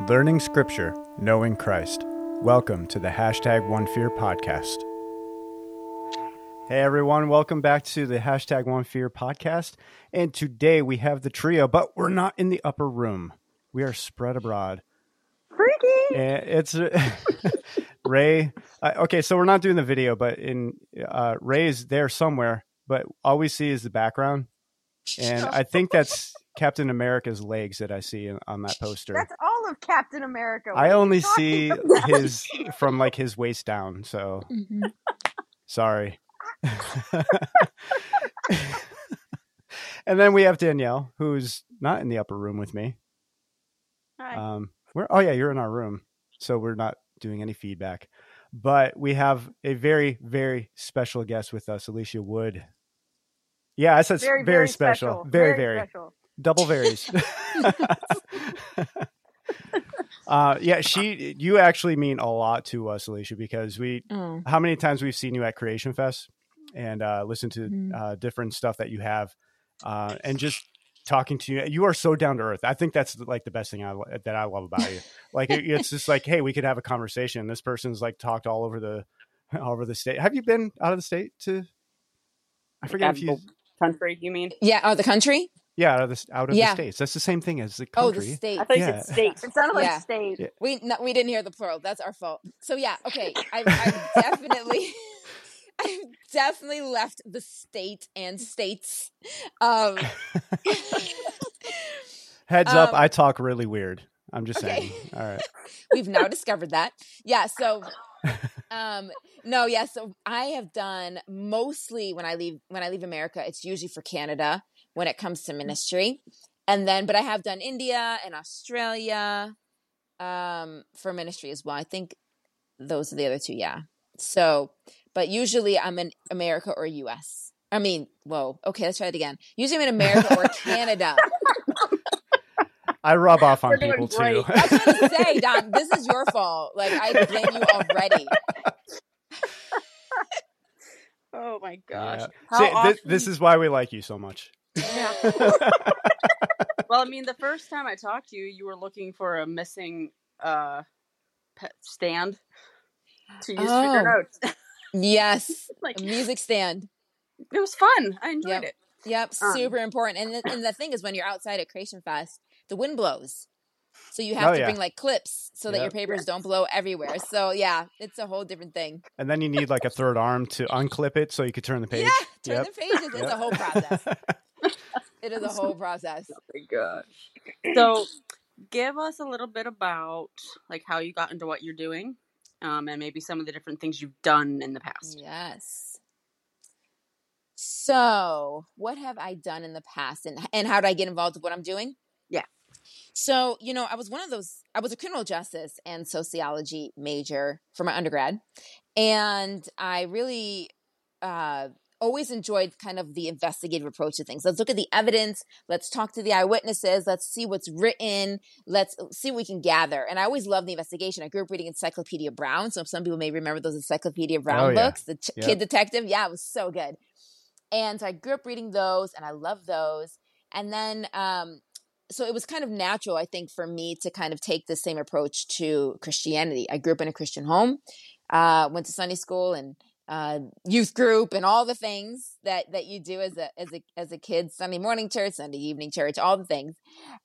Learning Scripture, Knowing Christ. Welcome to the hashtag One Fear podcast. Hey everyone, welcome back to the hashtag One Fear podcast. And today we have the trio, but we're not in the upper room. We are spread abroad. Freaky. And it's Ray. Uh, okay, so we're not doing the video, but in uh, Ray is there somewhere, but all we see is the background. And I think that's Captain America's legs that I see on that poster. That's all of Captain America. What I only see about? his from like his waist down. So Mhm. sorry. and then we have Danielle, who's not in the upper room with me. Hi. Um, we're oh yeah, you're in our room, so we're not doing any feedback. But we have a very very special guest with us, Alicia Wood. Yeah, I said s- very, special. very very special. Double varies. uh, yeah, she. You actually mean a lot to us, Alicia, because we. Oh. How many times we've seen you at Creation Fest and uh, listened to Mm. uh, different stuff that you have, uh, and just talking to you. You are so down to earth. I think that's like the best thing I that I love about you. Like it, it's just like, hey, we could have a conversation. This person's like talked all over the all over the state. Have you been out of the state to? I forget if you. Capital country, you mean? Yeah. Oh, the country? Yeah, out of the out of Yeah. the states. That's the same thing as the country. Oh, country. the state. I thought Yeah. you said states. It sounded like Yeah. state. Yeah. We no, we didn't hear the plural. That's our fault. So yeah, okay. I, I definitely, I've definitely left the state and states. Um, Heads up, Um, I talk really weird. I'm just okay. saying. All right. we've now discovered that. Yeah. So, um, no, yeah. So I have done mostly when I leave when I leave America, it's usually for Canada when it comes to ministry, and then but I have done India and Australia, um, for ministry as well. I think those are the other two. Yeah. So, but usually I'm in America or U.S. I mean, whoa. Okay, let's try it again. Usually I'm in America or Canada. I rub off on We're people too. great. I was gonna say, Don, this is your fault. Like I blame you already. Oh my gosh. Yeah. How See, thi- this often- is why we like you so much. Yeah. well, I mean, the first time I talked to you, you were looking for a missing uh pet stand to use for Oh. your notes. Yes, like a music stand. it was fun. I enjoyed Yep. it. Yep, Um, super important. And the, and the thing is, when you're outside at Creation Fest, the wind blows, so you have Oh, to yeah. bring like clips so that your Yep. papers don't blow everywhere. So yeah, it's a whole different thing. And then you need like a third arm to unclip it so you could turn the page. Yeah, turn Yep. the pages. It's Yep. a whole process. It is a whole process. Oh my gosh. So, give us a little bit about like how you got into what you're doing, um, and maybe some of the different things you've done in the past. Yes. So, what have I done in the past and and how did I get involved with what I'm doing? Yeah. So, you know, I was one of those I was a criminal justice and sociology major for my undergrad. And I really uh always enjoyed kind of the investigative approach to things. Let's look at the evidence, let's talk to the eyewitnesses, let's see what's written, let's see what we can gather. And I always loved the investigation. I grew up reading Encyclopedia Brown, so some people may remember those Encyclopedia Brown Oh, yeah. books, the ch- Yep. kid detective. Yeah, it was so good. And so I grew up reading those and I love those. And then um so it was kind of natural, I think, for me to kind of take the same approach to Christianity. I grew up in a Christian home, uh, went to Sunday school and uh, youth group and all the things that that you do as a as a as a kid, Sunday morning church, Sunday evening church, all the things.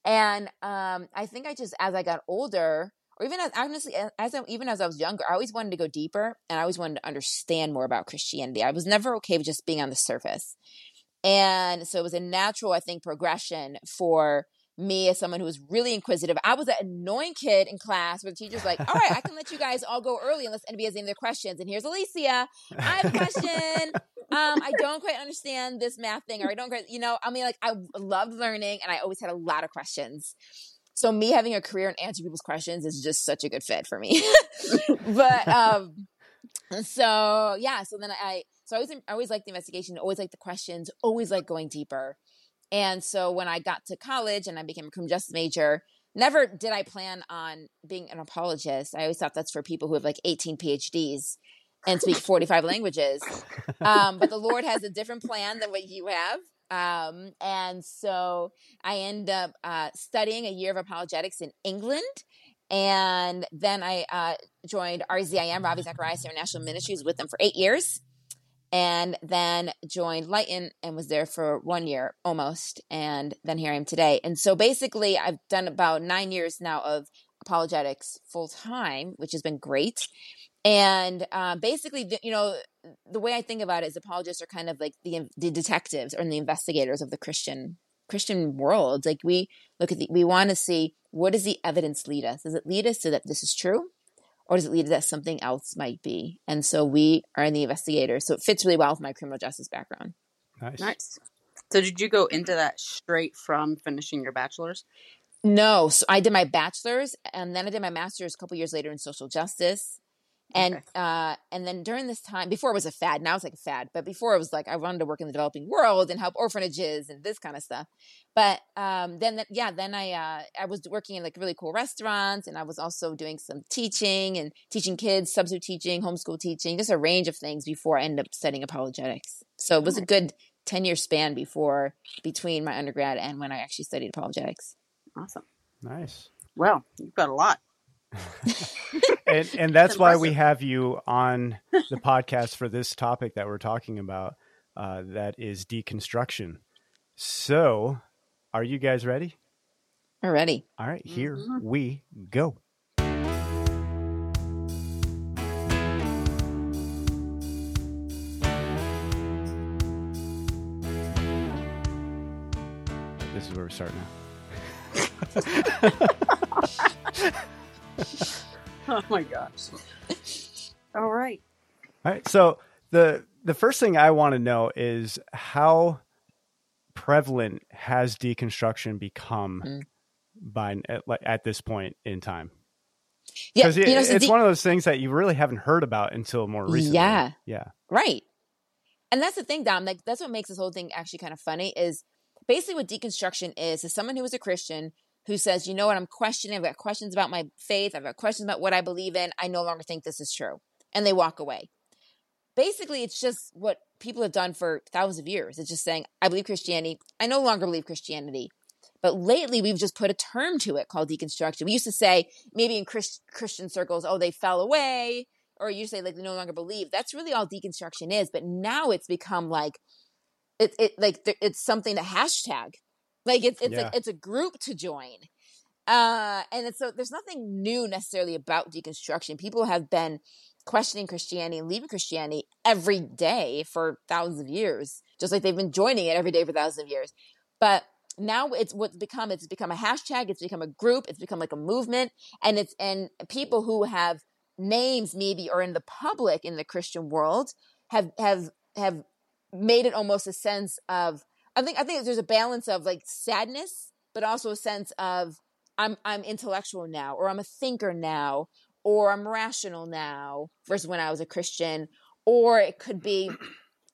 And um, I think I just as I got older, or even as honestly as I, even as I was younger, I always wanted to go deeper and I always wanted to understand more about Christianity. I was never okay with just being on the surface. And so it was a natural, I think, progression for me as someone who was really inquisitive. I was an annoying kid in class where the teacher's like, all right, I can let you guys all go early unless anybody has any other questions. And here's Alicia. I have a question. Um, I don't quite understand this math thing, or I don't quite, you know, I mean, like I loved learning and I always had a lot of questions. So me having a career and answering people's questions is just such a good fit for me. but um so yeah, so then I so I always I always liked the investigation, always liked the questions, always liked going deeper. And so when I got to college and I became a criminal justice major, never did I plan on being an apologist. I always thought that's for people who have like 18 PhDs and speak 45 languages. Um, but the Lord has a different plan than what you have. Um, and so I end up uh, studying a year of apologetics in England And then I uh, joined RZIM, Ravi Zacharias International Ministries, with them for eight years. And then joined Lighten and was there for one year almost. And then here I am today. And so basically, I've done about nine years now of apologetics full time, which has been great. And uh, basically, the, you know, the way I think about it is apologists are kind of like the, the detectives or the investigators of the Christian Christian world. Like we look at the, we want to see what does the evidence lead us? Does it lead us to that this is true? Or does it lead us that something else might be? And so we are in the investigators. So it fits really well with my criminal justice background. Nice. Nice. So did you go into that straight from finishing your bachelor's? No, so I did my bachelor's and then I did my master's a couple years later in social justice. And Okay. uh and then during this time before it was a fad, now it's like a fad, but before it was like I wanted to work in the developing world and help orphanages and this kind of stuff. But um then that yeah, then I uh I was working in like really cool restaurants and I was also doing some teaching and teaching kids, substitute teaching, homeschool teaching, just a range of things before I ended up studying apologetics. So it was a good 10 year span before between my undergrad and when I actually studied apologetics. Awesome. Nice. Well, you've got a lot. and and that's why we have you on the podcast for this topic that we're talking about. Uh, that is deconstruction. So, are you guys ready? Already. All right, here Mhm. we go. This is where we start now. Oh my gosh. All right. All right. So the the first thing I want to know is how prevalent has deconstruction become Mm. by at, like, at this point in time? Yeah, Because you know, so it's de- one of those things that you really haven't heard about until more recently. Yeah. Yeah. Right. And that's the thing, Dom. Like that's what makes this whole thing actually kind of funny is basically what deconstruction is is someone who is a Christian who says, you know what, I'm questioning, I've got questions about my faith, I've got questions about what I believe in, I no longer think this is true. And they walk away. Basically, it's just what people have done for thousands of years. It's just saying, I believe Christianity, I no longer believe Christianity. But lately, we've just put a term to it called deconstruction. We used to say, maybe in Christ- Christian circles, oh, they fell away, or you say like they no longer believe. That's really all deconstruction is. But now it's become like it, it like it's something to hashtag. Like it's it's Yeah. like it's a group to join. Uh, and it's so there's nothing new necessarily about deconstruction. People have been questioning Christianity and leaving Christianity every day for thousands of years, just like they've been joining it every day for thousands of years. But now it's what's become it's become a hashtag, it's become a group, it's become like a movement, and it's and people who have names maybe or in the public in the Christian world have have have made it almost a sense of I think I think there's a balance of like sadness, but also a sense of I'm I'm intellectual now, or I'm a thinker now, or I'm rational now, versus when I was a Christian. Or it could be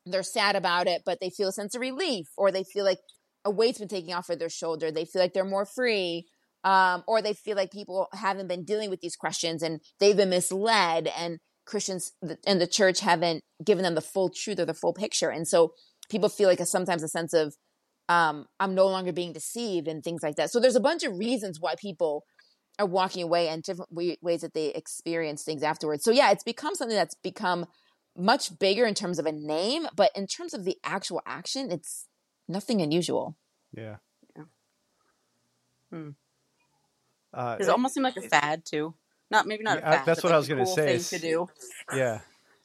they're sad about it, but they feel a sense of relief, or they feel like a weight's been taken off of their shoulder. They feel like they're more free. Um, or they feel like people haven't been dealing with these questions and they've been misled and Christians and the church haven't given them the full truth or the full picture. And so people feel like a, sometimes a sense of um, I'm no longer being deceived and things like that. So there's a bunch of reasons why people are walking away and different way, ways that they experience things afterwards. So yeah, it's become something that's become much bigger in terms of a name, but in terms of the actual action, it's nothing unusual. Yeah. Yeah. Hmm. Uh, Does it almost seem like a fad too? Not maybe not Yeah, a fad. that's but what I was gonna cool say, Thing to do. yeah.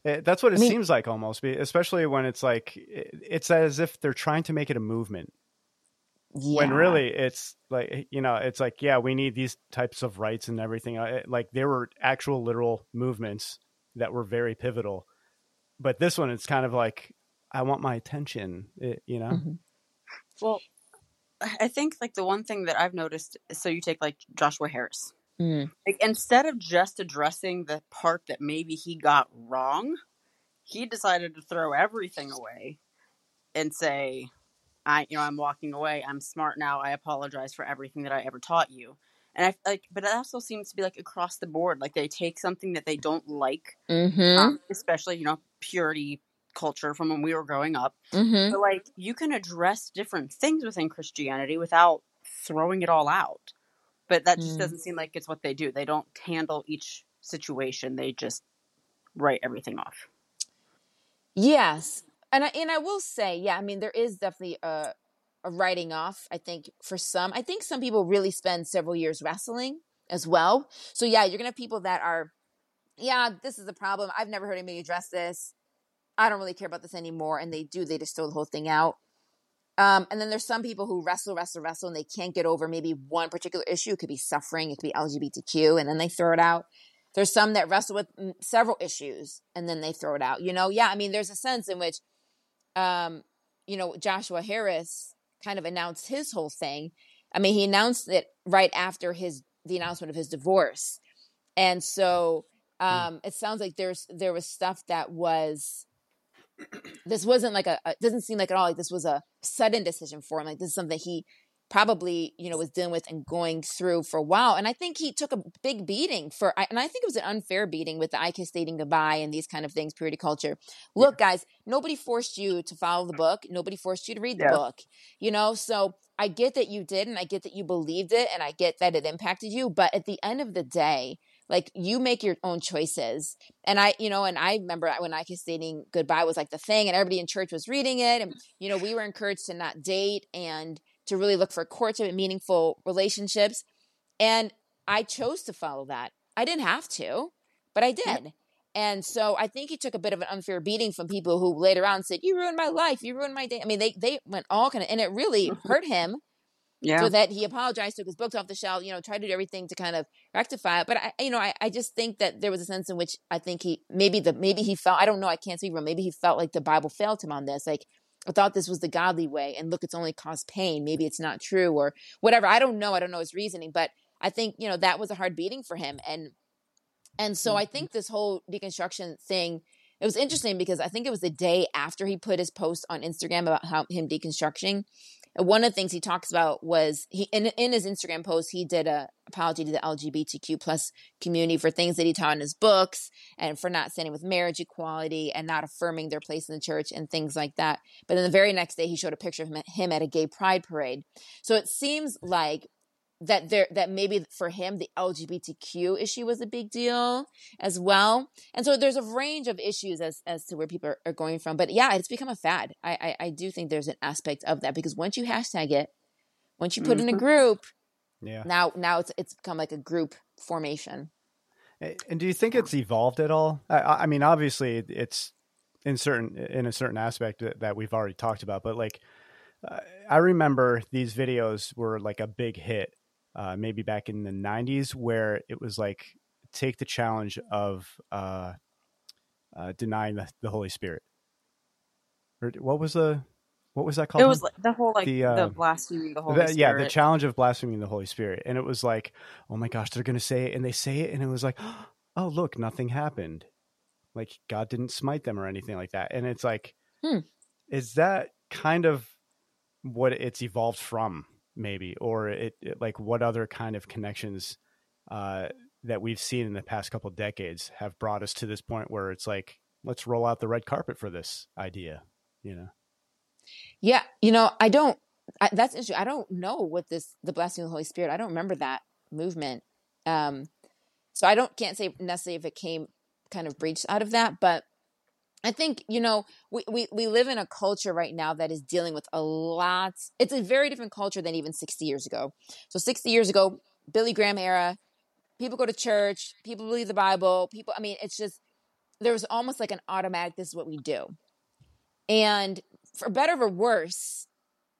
It- that's what it I mean- seems like almost, especially when it's like it- it's as if they're trying to make it a movement. Yeah. when really it's like you know it's like yeah we need these types of rights and everything Uh, like there were actual literal movements that were very pivotal but this one it's kind of like i want my attention it, you know Mhm. Well, I I think like the one thing that I've noticed. So you take like Joshua Harris. Mm. Like instead of just addressing the part that maybe he got wrong, he decided to throw everything away and say, "I, you know, I'm walking away. I'm smart now. I apologize for everything that I ever taught you." And I like, but it also seems to be like across the board. Like they take something that they don't like, Mm-hmm. um, especially you know purity culture from when we were growing up. mm-hmm. But like you can address different things within Christianity without throwing it all out. But that just Mm. doesn't seem like it's what they do. They don't handle each situation. They just write everything off. Yes, and I and I will say, yeah, I mean, there is definitely a a writing off. I think for some, I think some people really spend several years wrestling as well. So yeah, you're gonna have people that are, yeah, this is a problem. I've never heard anybody address this. I don't really care about this anymore, and they do. They just throw the whole thing out. Um, and then there's some people who wrestle, wrestle, wrestle, and they can't get over maybe one particular issue. It could be suffering, it could be LGBTQ, and then they throw it out. There's some that wrestle with mm, several issues and then they throw it out. You know, yeah, I mean, there's a sense in which, um, you know, Joshua Harris kind of announced his whole thing. I mean, he announced it right after his the announcement of his divorce, and so um, it sounds like there's there was stuff that was this wasn't like a, a doesn't seem like at all like this was a sudden decision for him. Like this is something he probably you know was dealing with and going through for a while. And I think he took a big beating for, and I think it was an unfair beating with the I Kiss Dating Goodbye and these kind of things, purity culture. Look, guys, nobody forced you to follow the book. Nobody forced you to read the Yeah. book. You know, so I get that you did, and I get that you believed it, and I get that it impacted you. But at the end of the day, like you make your own choices. And I, you know, and I remember when I was Dating Goodbye was like the thing, and everybody in church was reading it, and you know, we were encouraged to not date and to really look for courtship and meaningful relationships. And I chose to follow that. I didn't have to, but I did. And so I think he took a bit of an unfair beating from people who later on said, "You ruined my life. You ruined my day." I mean, they they went all kind of, and it really hurt him. Yeah. So that he apologized, took his books off the shelf, you know, tried to do everything to kind of rectify it. But I, you know, I, I just think that there was a sense in which I think he maybe the maybe he felt I don't know, I can't speak for him. Maybe he felt like the Bible failed him on this. Like I thought this was the godly way, and look, it's only caused pain. Maybe it's not true or whatever. I don't know. I don't know his reasoning, but I think you know that was a hard beating for him, and and so I mm-hmm. think this whole deconstruction thing. It was interesting because I think it was the day after he put his post on Instagram about how him deconstructing. One of the things he talks about was he in in his Instagram post he did a apology to the LGBTQ plus community for things that he taught in his books and for not standing with marriage equality and not affirming their place in the church and things like that. But then the very next day he showed a picture of him, him at a gay pride parade. So it seems like that there that maybe for him the LGBTQ issue was a big deal as well. And so there's a range of issues as as to where people are, are going from. But yeah, it's become a fad. I, I I do think there's an aspect of that because once you hashtag it, once you put in a Mhm. group, Yeah. now now it's it's become like a group formation. And do you think it's evolved at all? I, I I mean, obviously, it's in certain in a certain aspect that, that we've already talked about, but like, uh, I remember these videos were like a big hit, uh, maybe back in the '90s, where it was like take the challenge of uh, uh, denying the, the Holy Spirit. Or what was the what was that called? It was like the whole like The, the, uh, blaspheming the Holy The- yeah, the challenge of blaspheming the Holy Spirit, and it was like, oh my gosh, they're gonna say it, and they say it, and it was like, oh look, nothing happened, like God didn't smite them or anything like that, and it's like, Hmm. is that kind of what it's evolved from, maybe, or it, it- like what other kind of connections uh, that we've seen in the past couple decades have brought us to this point where it's like, let's roll out the red carpet for this idea, you know? Yeah, you know, I don't. I, that's interesting. I don't know what this the blessing of the Holy Spirit. I don't remember that movement. Um, so I don't can't say necessarily if it came kind of breached out of that, but I think you know we, we we live in a culture right now that is dealing with a lot. It's a very different culture than even sixty years ago. So sixty years ago, Billy Graham era, people go to church, people believe the Bible, people. I mean, it's just there was almost like an automatic. This is what we do, and for better or worse,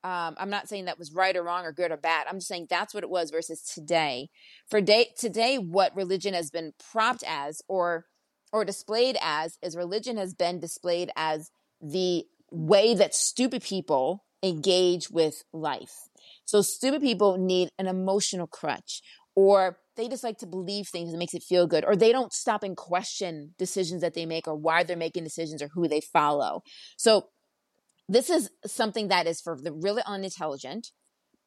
um, I'm not saying that was right or wrong or good or bad. I'm just saying that's what it was versus today. For day today, what religion has been propped as or or displayed as is religion has been displayed as the way that stupid people engage with life. So stupid people need an emotional crutch or they just like to believe things that makes it feel good or they don't stop and question decisions that they make or why they're making decisions or who they follow. So this is something that is for the really unintelligent.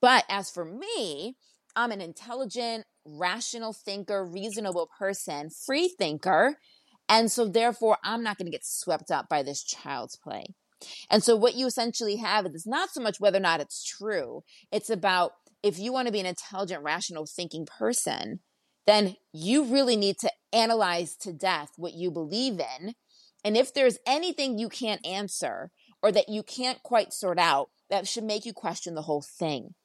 But as for me, I'm an intelligent, rational thinker, reasonable person, free thinker. And so therefore, I'm not going to get swept up by this child's play. And so what you essentially have is not so much whether or not it's true. It's about if you want to be an intelligent, rational thinking person, then you really need to analyze to death what you believe in. And if there's anything you can't answer or that you can't quite sort out, that should make you question the whole thing.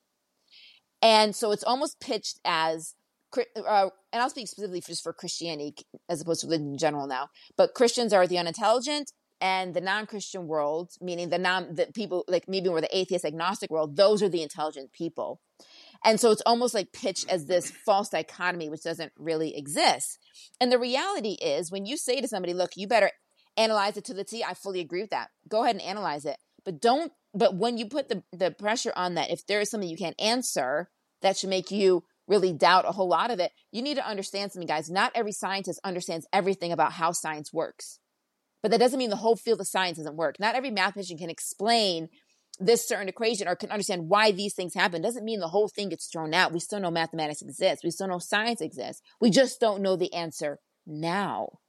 And so it's almost pitched as, uh, and I'll speak specifically just for Christianity as opposed to religion in general now, but Christians are the unintelligent and the non-Christian world, meaning the non the people like maybe more the atheist agnostic world, those are the intelligent people. And so it's almost like pitched as this false dichotomy, which doesn't really exist. And the reality is when you say to somebody, look, you better analyze it to the T, I fully agree with that. Go ahead and analyze it. But don't but when you put the, the pressure on that, if there is something you can't answer, that should make you really doubt a whole lot of it. You need to understand something, guys. Not every scientist understands everything about how science works. But that doesn't mean the whole field of science doesn't work. Not every mathematician can explain this certain equation or can understand why these things happen. Doesn't mean the whole thing gets thrown out. We still know mathematics exists. We still know science exists. We just don't know the answer now.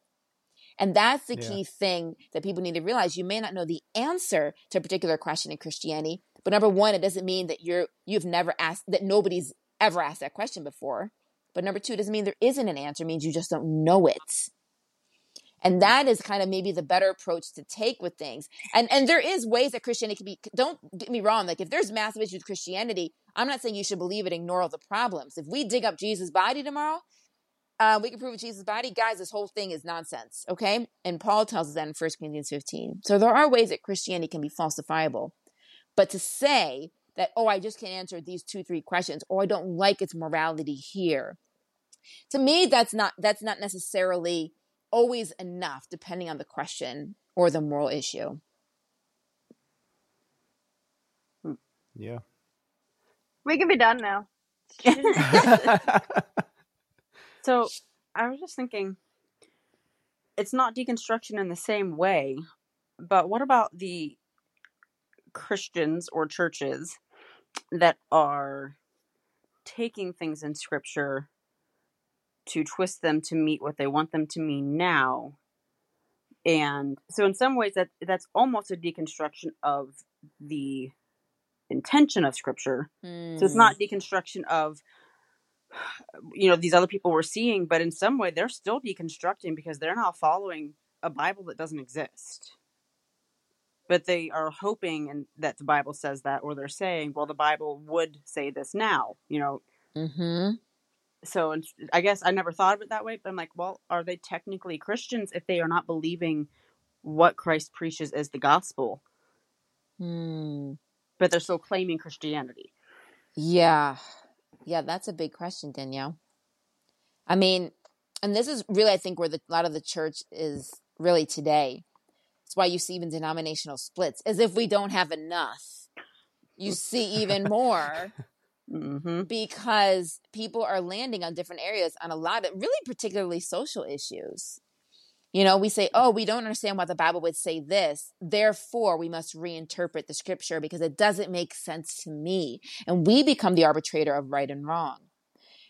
And that's the yeah. key thing that people need to realize. You may not know the answer to a particular question in Christianity, but number one, it doesn't mean that you're you've never asked that nobody's ever asked that question before. But number two, doesn't mean there isn't an answer, means you just don't know it. And that is kind of maybe the better approach to take with things. And and there is ways that Christianity can be don't get me wrong, like if there's massive issues with Christianity, I'm not saying you should believe it, ignore all the problems. If we dig up Jesus' body tomorrow, uh, we can prove it's Jesus' body. Guys, this whole thing is nonsense. Okay. And Paul tells us that in 1 Corinthians 15. So there are ways that Christianity can be falsifiable. But to say that, oh, I just can't answer these two, three questions, or I don't like its morality here. To me, that's not that's not necessarily always enough depending on the question or the moral issue. Hmm. Yeah. We can be done now. so I was just thinking it's not deconstruction in the same way, but what about the Christians or churches that are taking things in scripture to twist them to meet what they want them to mean now. And so in some ways that that's almost a deconstruction of the intention of scripture. Mm. So it's not hmm. deconstruction of you know these other people were seeing, but in some way they're still deconstructing because they're not following a Bible that doesn't exist. But they are hoping and that the Bible says that, or they're saying, well, the Bible would say this now, you know. Mm-hmm so I guess I never thought of it that way, but I'm like, well, are they technically Christians if they are not believing what Christ preaches as the gospel? Hmm. But they're still claiming Christianity. Yeah. Yeah, that's a big question, Danielle. I mean, and this is really, I think, where the, a lot of the church is really today. It's why you see even denominational splits, as if we don't have enough. You see even more Mm-hmm. because people are landing on different areas on a lot of really particularly social issues. You know, we say, oh, we don't understand why the Bible would say this. Therefore, we must reinterpret the scripture because it doesn't make sense to me. And we become the arbitrator of right and wrong,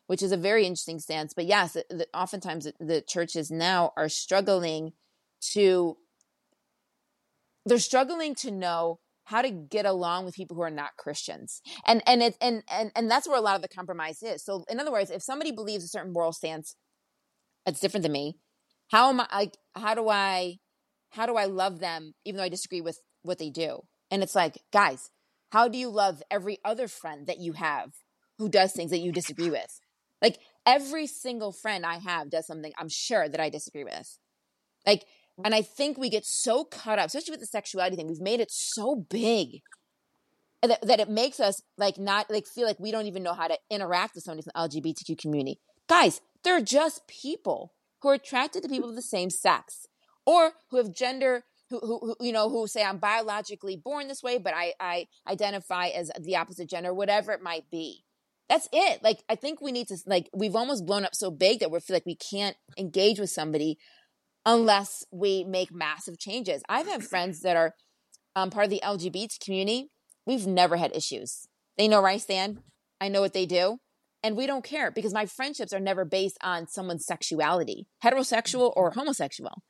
which is a very interesting stance. But yes, oftentimes the churches now are struggling to, they're struggling to know how to get along with people who are not Christians. And and it's and and and that's where a lot of the compromise is. So in other words, if somebody believes a certain moral stance that's different than me, how am I like how do I how do I love them even though I disagree with what they do? And it's like, guys, how do you love every other friend that you have who does things that you disagree with? Like every single friend I have does something I'm sure that I disagree with. Like and I think we get so caught up, especially with the sexuality thing, we've made it so big that, that it makes us like not like feel like we don't even know how to interact with somebody from the LGBTQ community. Guys, they're just people who are attracted to people of the same sex or who have gender who, who, who, you know who say i'm biologically born this way but I, I identify as the opposite gender whatever it might be that's it like i think we need to like we've almost blown up so big that we feel like we can't engage with somebody unless we make massive changes. I've had friends that are um, part of the LGBT community. We've never had issues. They know where I stand. I know what they do. And we don't care because my friendships are never based on someone's sexuality, heterosexual or homosexual.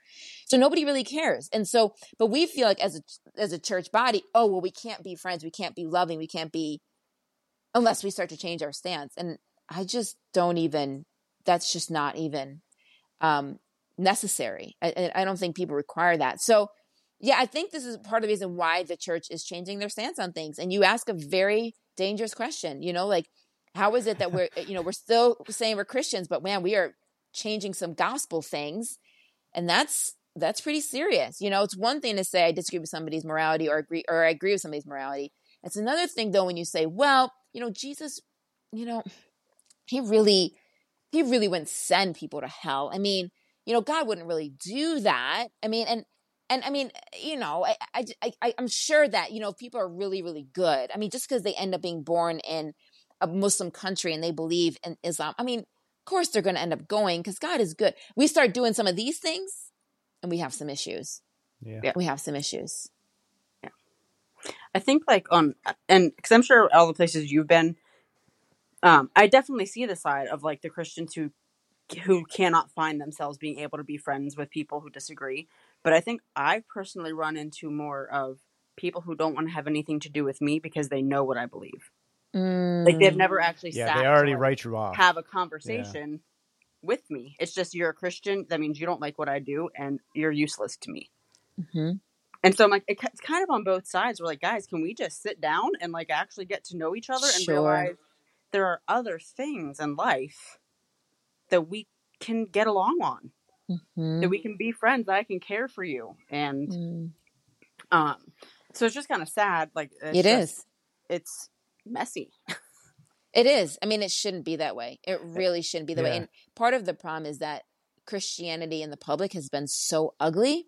So nobody really cares. And so, but we feel like as a, as a church body, oh, well, we can't be friends. We can't be loving. We can't be unless we start to change our stance. And I just don't even, that's just not even um, necessary. I, I don't think people require that. So, yeah, I think this is part of the reason why the church is changing their stance on things. And you ask a very dangerous question, you know, like, how is it that we're, you know, we're still saying we're Christians, but man, we are changing some gospel things. And that's, that's pretty serious. You know, it's one thing to say I disagree with somebody's morality or agree, or I agree with somebody's morality. It's another thing though when you say, well, you know, Jesus, you know, he really, he really wouldn't send people to hell. I mean, you know, God wouldn't really do that. I mean, and and I mean, you know, I, I, I I'm sure that you know, if people are really, really good. I mean, just because they end up being born in a Muslim country and they believe in Islam, I mean, of course they're going to end up going because God is good. We start doing some of these things, and we have some issues. Yeah. We have some issues. Yeah, I think like on and because I'm sure all the places you've been, um, I definitely see the side of like the Christians who who cannot find themselves being able to be friends with people who disagree. But I think I personally run into more of people who don't want to have anything to do with me because they know what I believe. Like they've Mm. never actually Yeah, sat they already like, write you off. have a conversation with me. It's just you're a Christian. That means you don't like what I do, and you're useless to me. Mhm. And so I'm like, it- it's kind of on both sides. We're like, guys, can we just sit down and like actually get to know each other and Sure. realize there are other things in life that we can get along on, Mhm. that we can be friends, that I can care for you, and Mm. um, so it's just kind of sad. Like it's It just- is. it's messy. It is. I mean, it shouldn't be that way. It really shouldn't be that way. And part of the problem is that Christianity in the public has been so ugly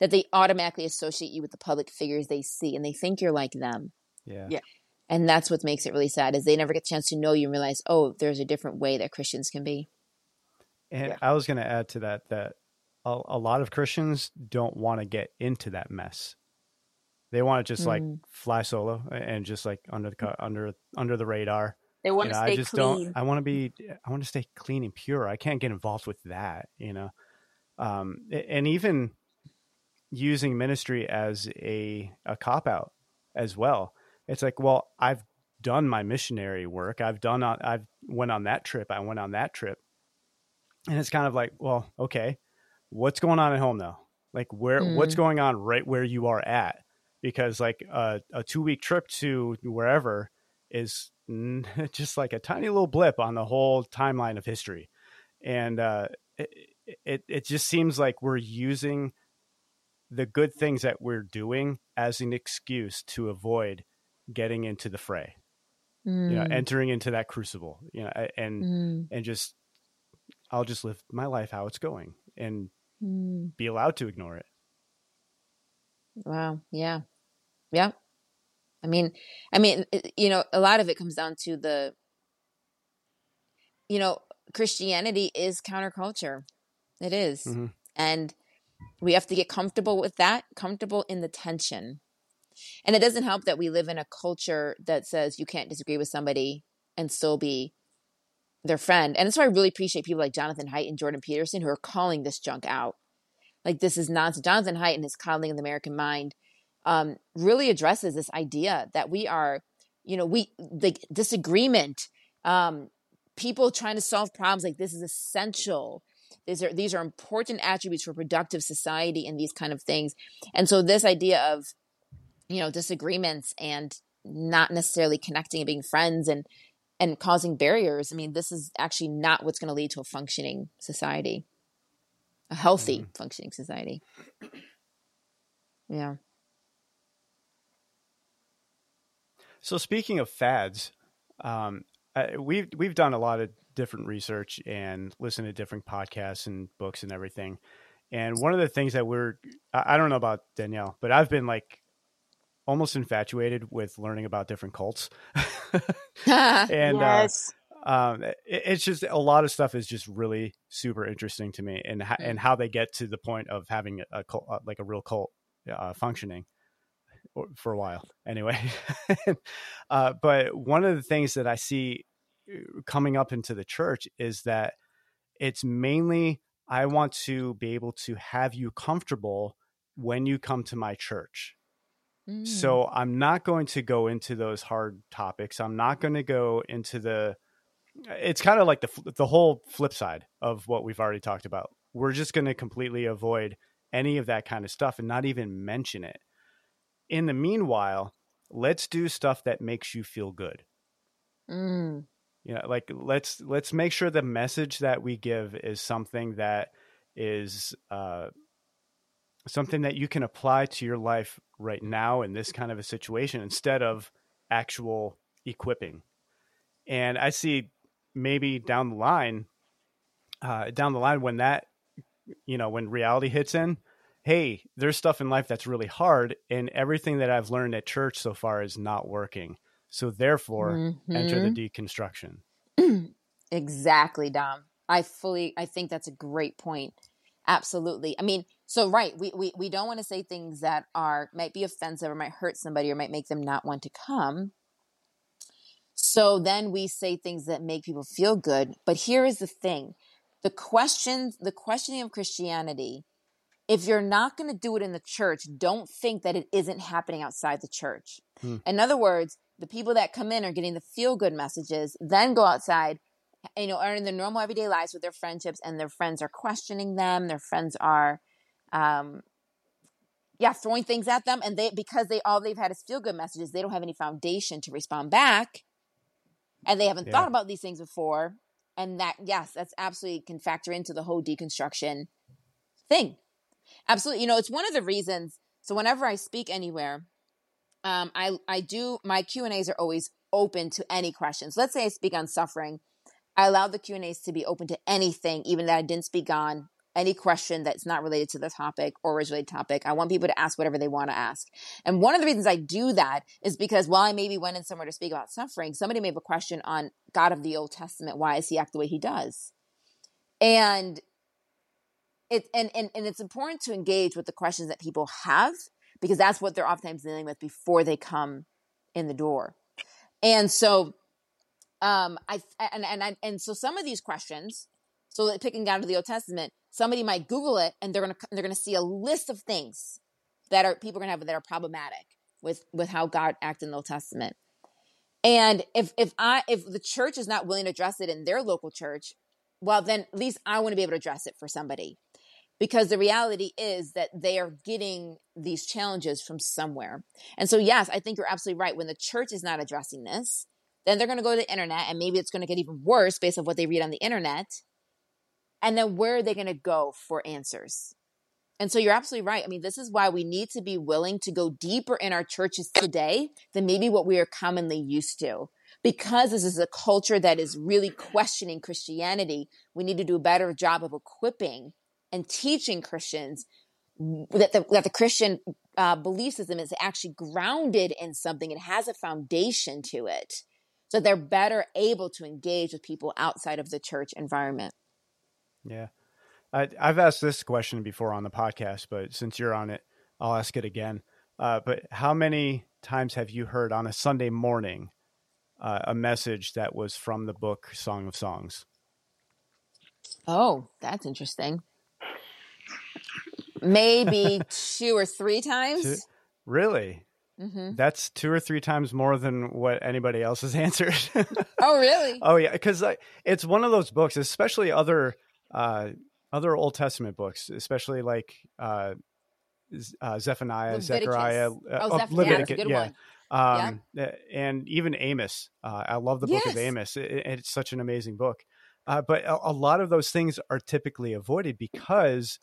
that they automatically associate you with the public figures they see and they think you're like them. Yeah. Yeah. And that's what makes it really sad is they never get a chance to know you and realize, oh, there's a different way that Christians can be. And Yeah. I was going to add to that that a, a lot of Christians don't want to get into that mess. They want to just like Mm. fly solo and just like under the under under the radar. They want You to know, stay I just clean. don't. I want to be. I want to stay clean and pure. I can't get involved with that. You know, um, and even using ministry as a a cop out as well. It's like, well, I've done my missionary work. I've done. on- I've went on that trip. I went on that trip, and it's kind of like, well, okay, what's going on at home though? Like, where what's Mm. going on right where you are at? Because like a, a two week trip to wherever is just like a tiny little blip on the whole timeline of history, and uh, it, it it just seems like we're using the good things that we're doing as an excuse to avoid getting into the fray you know Mm. entering into that crucible you know and Mm. and just i'll just live my life how it's going and Mm. be allowed to ignore it Wow. Yeah. Yeah. I mean, I mean, you know, a lot of it comes down to the, you know, Christianity is counterculture. It is. Mhm. And we have to get comfortable with that, comfortable in the tension. And it doesn't help that we live in a culture that says you can't disagree with somebody and still be their friend. And that's why I really appreciate people like Jonathan Haidt and Jordan Peterson who are calling this junk out. Like this is nonsense. Jonathan Haidt and his coddling of the American mind um, really addresses this idea that we are, you know, we the disagreement, um, people trying to solve problems like this is essential. These are these are important attributes for productive society and these kind of things. And so this idea of, you know, disagreements and not necessarily connecting and being friends and and causing barriers. I mean, this is actually not what's going to lead to a functioning society, a healthy functioning society. Yeah. so speaking of fads um, I, we've we've done a lot of different research and listened to different podcasts and books and everything and one of the things that we're I, I don't know about danielle but i've been like almost infatuated with learning about different cults. And uh, um, it, it's just a lot of stuff is just really super interesting to me, and and how they get to the point of having a cult, uh, like a real cult uh, functioning for a while, anyway. uh, but one of the things that I see uh, coming up into the church is that it's mainly I want to be able to have you comfortable when you come to my church Mm. So I'm not going to go into those hard topics. I'm not going to go into the. It's kind of like the the whole flip side of what we've already talked about. We're just going to completely avoid any of that kind of stuff and not even mention it. In the meanwhile, let's do stuff that makes you feel good. Mm. You know, like let's let's make sure the message that we give is something that is uh, something that you can apply to your life right now in this kind of a situation instead of actual equipping. And I see maybe down the line, uh, down the line when that, you know, when reality hits in, hey, there's stuff in life that's really hard, and everything that I've learned at church so far is not working. So therefore, enter the Mhm. deconstruction. Exactly, Dom. I fully I think that's a great point. Absolutely. I mean, so right, we we, we don't want to say things that are might be offensive or might hurt somebody or might make them not want to come. So then we say things that make people feel good. But here is the thing. The questions the questioning of Christianity, if you're not going to do it in the church, don't think that it isn't happening outside the church. Hmm. In other words, the people that come in are getting the feel good messages, then go outside you know, are in their normal everyday lives with their friendships, and their friends are questioning them. Their friends are, um, yeah, throwing things at them, and they because they all they've had is feel good messages. They don't have any foundation to respond back, and they haven't Yeah. thought about these things before. And that, yes, that's absolutely can factor into the whole deconstruction thing. Absolutely, you know, it's one of the reasons. So whenever I speak anywhere, um, I I do my Q and A's are always open to any questions. Let's say I speak on suffering. I allow the Q and A's to be open to anything, even that I didn't speak on any question that's not related to the topic or is related topic. I want people to ask whatever they want to ask. And one of the reasons I do that is because while I maybe went in somewhere to speak about suffering, somebody may have a question on God of the Old Testament. Why is he act the way he does? And it and, and and it's important to engage with the questions that people have because that's what they're oftentimes dealing with before they come in the door. And so um i and and I, and so some of these questions so like picking down to the old testament somebody might google it and they're gonna they're gonna see a list of things that are people are gonna have that are problematic with with how god acted in the old testament. And if if i if the church is not willing to address it in their local church well then at least i want to be able to address it for somebody. Because the reality is that they are getting these challenges from somewhere. And so yes i think you're absolutely right. When the church is not addressing this then they're going to go to the internet and maybe it's going to get even worse based on what they read on the internet. And then where are they going to go for answers? And so you're absolutely right. I mean this is why we need to be willing to go deeper in our churches today than maybe what we are commonly used to. Because this is a culture that is really questioning christianity we need to do a better job of equipping and teaching christians that the, that the christian uh, belief system is actually grounded in something it has a foundation to it so they're better able to engage with people outside of the church environment. Yeah. I, I've asked this question before on the podcast, but since you're on it, I'll ask it again. Uh, but how many times have you heard on a Sunday morning uh, a message that was from the book Song of Songs? Oh, that's interesting. Maybe two or three times. Two- Really? Hmm That's two or three times more than what anybody else has answered. Oh, really? oh yeah, because it's one of those books, especially other uh, other Old Testament books, especially like uh, uh, Zephaniah, Leviticus. Zechariah, uh, Oh, oh, Zeph- yeah, Leviticus, good yeah. one. Um, uh, and even Amos. Uh, I love the book of Amos. It, it- it's such an amazing book. Uh, but a, a lot of those things are typically avoided because,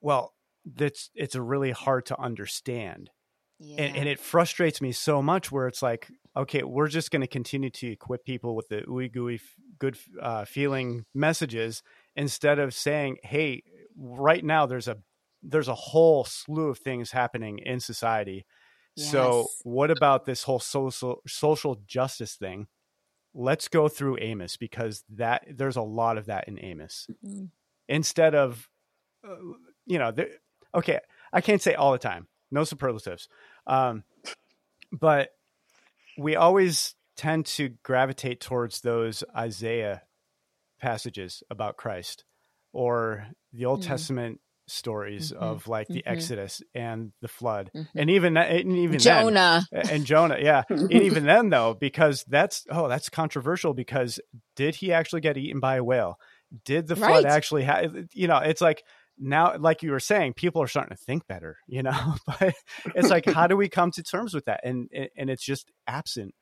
well, that's it's a really hard to understand Yeah. and, and it frustrates me so much where it's like okay we're just going to continue to equip people with the ooey gooey good uh, feeling messages instead of saying hey right now there's a there's a whole slew of things happening in society so what about this whole social social justice thing let's go through amos because that there's a lot of that in amos Mhm. instead of uh, you know there, okay i can't say all the time no superlatives um, but we always tend to gravitate towards those isaiah passages about christ or the old Mhm. testament stories Mhm, of like the mhm. Exodus and the flood, Mhm. and even that- and even then, Jonah. and Jonah, yeah. and even then, though, because that's oh, that's controversial. Because did he actually get eaten by a whale? Did the flood Right. actually have? You know, it's like now, like you were saying, people are starting to think better. You know, but it's like, how do we come to terms with that? And and it's just absent.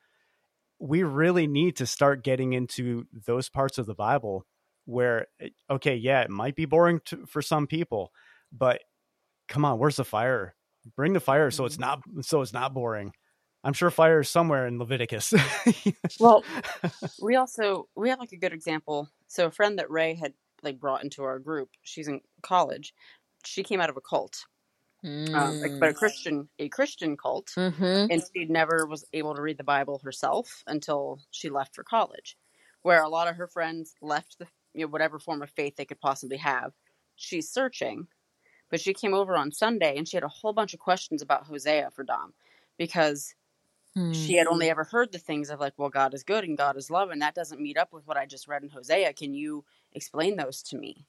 We really need to start getting into those parts of the Bible where, eh, okay, yeah, it might be boring to, for some people, but come on, where's the fire? Bring the fire so it's not so it's not boring. I'm sure fire is somewhere in Leviticus. Well, we also we have like a good example. So a friend that Ray had like brought into our group, she's in college. She came out of a cult, um, like, but a Christian a Christian cult, Mm-hmm. and she never was able to read the Bible herself until she left for college, where a lot of her friends left the you know whatever form of faith they could possibly have. She's searching, but she came over on Sunday and she had a whole bunch of questions about Hosea for Dom because Hmm. she had only ever heard the things of like, well, God is good and God is love, and that doesn't meet up with what I just read in Hosea. Can you explain those to me?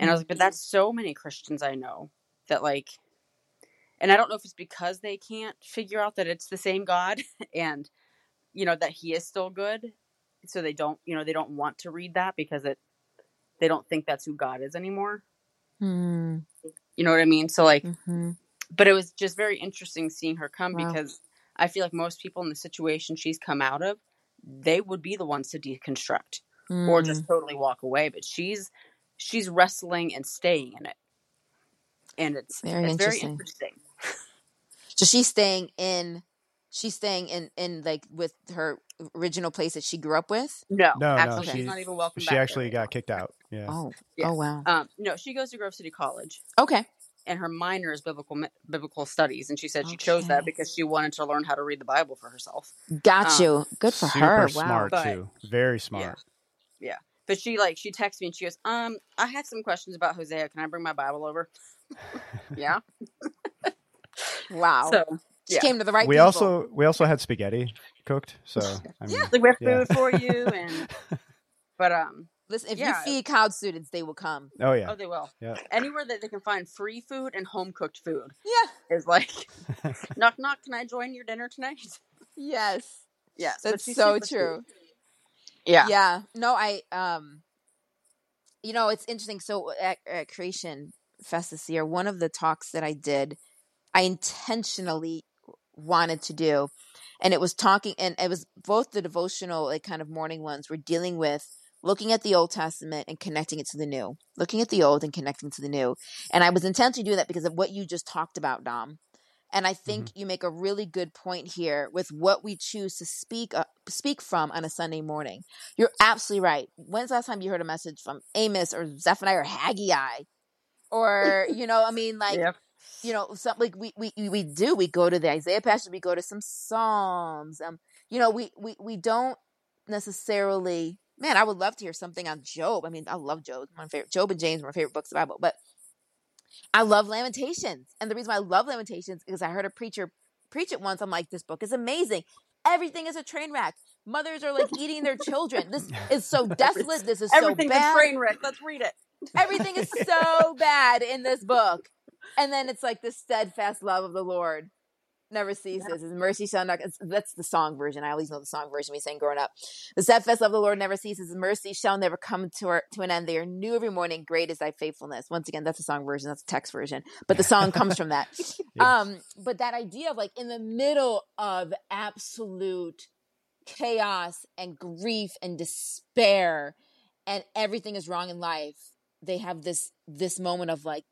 And I was like, but that's so many Christians I know that like, and I don't know if it's because they can't figure out that it's the same God and you know that He is still good, so they don't, you know, they don't want to read that because it, they don't think that's who God is anymore. Hmm. You know what I mean? So like, Mhm. but it was just very interesting seeing her come Wow. because I feel like most people in the situation she's come out of, they would be the ones to deconstruct or Mm. just totally walk away. But she's she's wrestling and staying in it, and it's Very it's very interesting. interesting. So she's staying in. She's staying in in like with her original place that she grew up with. No, No, no, absolutely, she- she's not even welcome. she back actually anymore. got kicked out. Yeah. Oh. Yeah. Oh wow. Um, no, she goes to Grove City College, Okay. and her minor is biblical biblical studies, and she said she chose that because she wanted to learn how to read the Bible for herself. Got Um, you. Good for Super her. Wow. smart But- too. Very smart. But she like she texts me and she goes, "Um, I had some questions about Hosea. Can I bring my Bible over?" yeah. Wow. So she yeah. came to the right we people. also we also had spaghetti cooked. So I mean, like we have Yeah. food for you and but um Listen, if yeah. you feed college students, they will come. oh yeah, oh they will yeah. anywhere that they can find free food and home cooked food Yeah. is like knock knock can i join your dinner tonight Yes. yes but That's so true. sweet. Yeah Yeah. No, I um you know, it's interesting. So at, at Creation Fest this year, one of the talks that I did, I intentionally wanted to do, and it was talking, and it was both the devotional, like kind of morning ones, were dealing with looking at the Old Testament and connecting it to the New, looking at the Old and connecting to the New. And I was intentionally doing that because of what you just talked about, Dom. And I think you make a really good point here with what we choose to speak uh, speak from on a Sunday morning. You're absolutely right. When's the last time you heard a message from Amos or Zephaniah or Haggai? Or, you know, I mean, like, Yep. you know, some like we, we we do. We go to the Isaiah passage, we go to some Psalms. Um, you know, we we we don't necessarily man, I would love to hear something on Job. I mean, I love Job. My favorite Job and James are my favorite books of the Bible, but I love Lamentations. And the reason why I love Lamentations is I heard a preacher preach it once. I'm like, this book is amazing. Everything is a train wreck. Mothers are like eating their children. This is so desolate. This is so bad. a train wreck let's read it Everything is so bad in this book. And then it's like the steadfast love of the Lord never ceases. His mercy shall not. That's the song version. I always know the song version we sang growing up. The steadfast love of the Lord never ceases. His mercy shall never come to, our, to an end. They are new every morning. Great is thy faithfulness. Once again, that's the song version. That's the text version. But the song comes from that. Yeah. Um, but that idea of like in the middle of absolute chaos and grief and despair and everything is wrong in life they have this this moment of like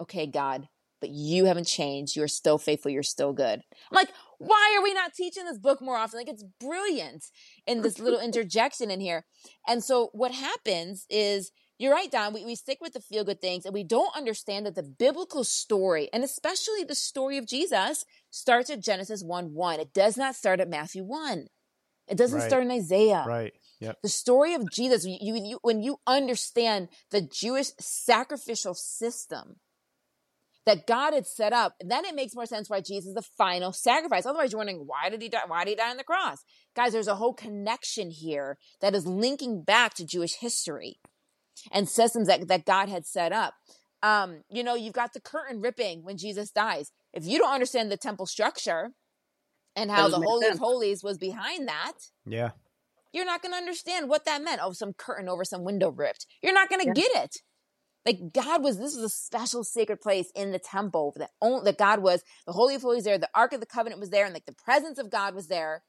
okay god but you haven't changed. You're still faithful. You're still good. I'm like why are we not teaching this book more often? Like it's brilliant in this little interjection in here. And so what happens is you're right Dom we, we stick with the feel good things and we don't understand that the biblical story and especially the story of jesus starts at genesis 1 1 it does not start at matthew 1 it doesn't Right. start in isaiah. Right. Yep. the story of Jesus, you, you, you, when you understand the Jewish sacrificial system that God had set up, then it makes more sense why Jesus is the final sacrifice. Otherwise, you're wondering why did he die? Why did he die on the cross? Guys, there's a whole connection here that is linking back to Jewish history and systems that, that God had set up. Um, you know, you've got the curtain ripping when Jesus dies. If you don't understand the temple structure and how the doesn't make Holy of. Holies was behind that, Yeah. you're not going to understand what that meant. Oh, some curtain over some window ripped. You're not going to Yeah. get it. Like God was, this was a special sacred place in the temple that only that God was. The Holy of Holies there, the Ark of the Covenant was there, and like the presence of God was there.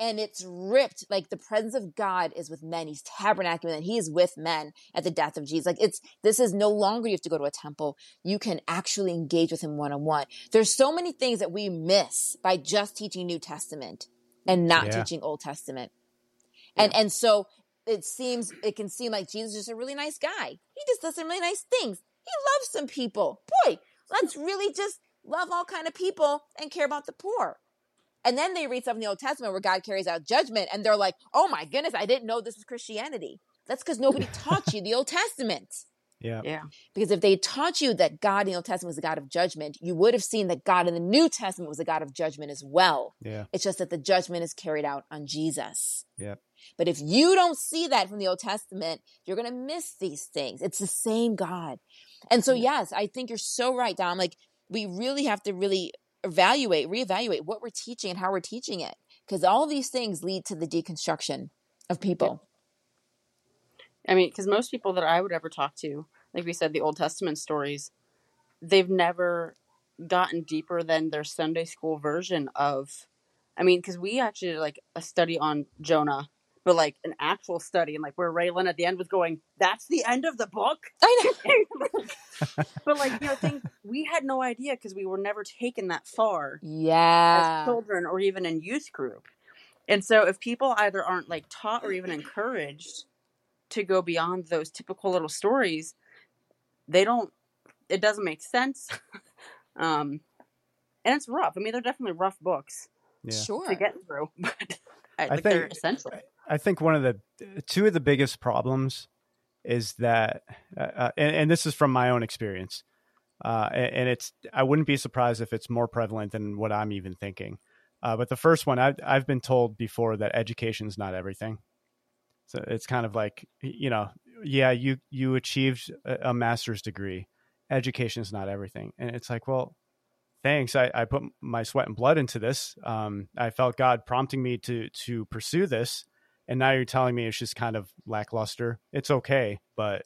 And it's ripped. Like the presence of God is with men. He's tabernacling and he is with men at the death of Jesus. Like it's this is no longer you have to go to a temple. You can actually engage with him one on one. There's so many things that we miss by just teaching New Testament and not Yeah. teaching Old Testament. And and so it seems it can seem like Jesus is just a really nice guy. He just does some really nice things. He loves some people. Boy, let's really just love all kind of people and care about the poor. And then they read stuff in the Old Testament where God carries out judgment, and they're like, "Oh my goodness, I didn't know this was Christianity." That's because nobody taught you the Old Testament. Yeah. Yeah. Because if they taught you that God in the Old Testament was a God of judgment, you would have seen that God in the New Testament was a God of judgment as well. Yeah. It's just that the judgment is carried out on Jesus. Yep. But if you don't see that from the Old Testament, you're going to miss these things. It's the same God. And so, yes, I think you're so right, Dom. Like, we really have to really evaluate, reevaluate what we're teaching and how we're teaching it. Because all these things lead to the deconstruction of people. I mean, because most people that I would ever talk to, like we said, the Old Testament stories, they've never gotten deeper than their Sunday school version of. I mean, because we actually did like a study on Jonah, but like an actual study, and like where Raylan at the end was going, "That's the end of the book." I know. but like you know, things we had no idea because we were never taken that far Yeah. as children or even in youth group. And so if people either aren't like taught or even encouraged to go beyond those typical little stories, they don't it doesn't make sense. um and it's rough. I mean, they're definitely rough books Yeah. Sure. to get through, but I, I like they're think- essential. I think one of the two of the biggest problems is that, uh, uh, and, and this is from my own experience, uh, and, and it's I wouldn't be surprised if it's more prevalent than what I'm even thinking. Uh, but the first one, I've I've been told before that education's not everything. So it's kind of like you know, yeah, you you achieved a, a master's degree, education is not everything, and it's like, well, thanks. I, I put my sweat and blood into this. Um, I felt God prompting me to to pursue this, and now you're telling me it's just kind of lackluster. It's okay, but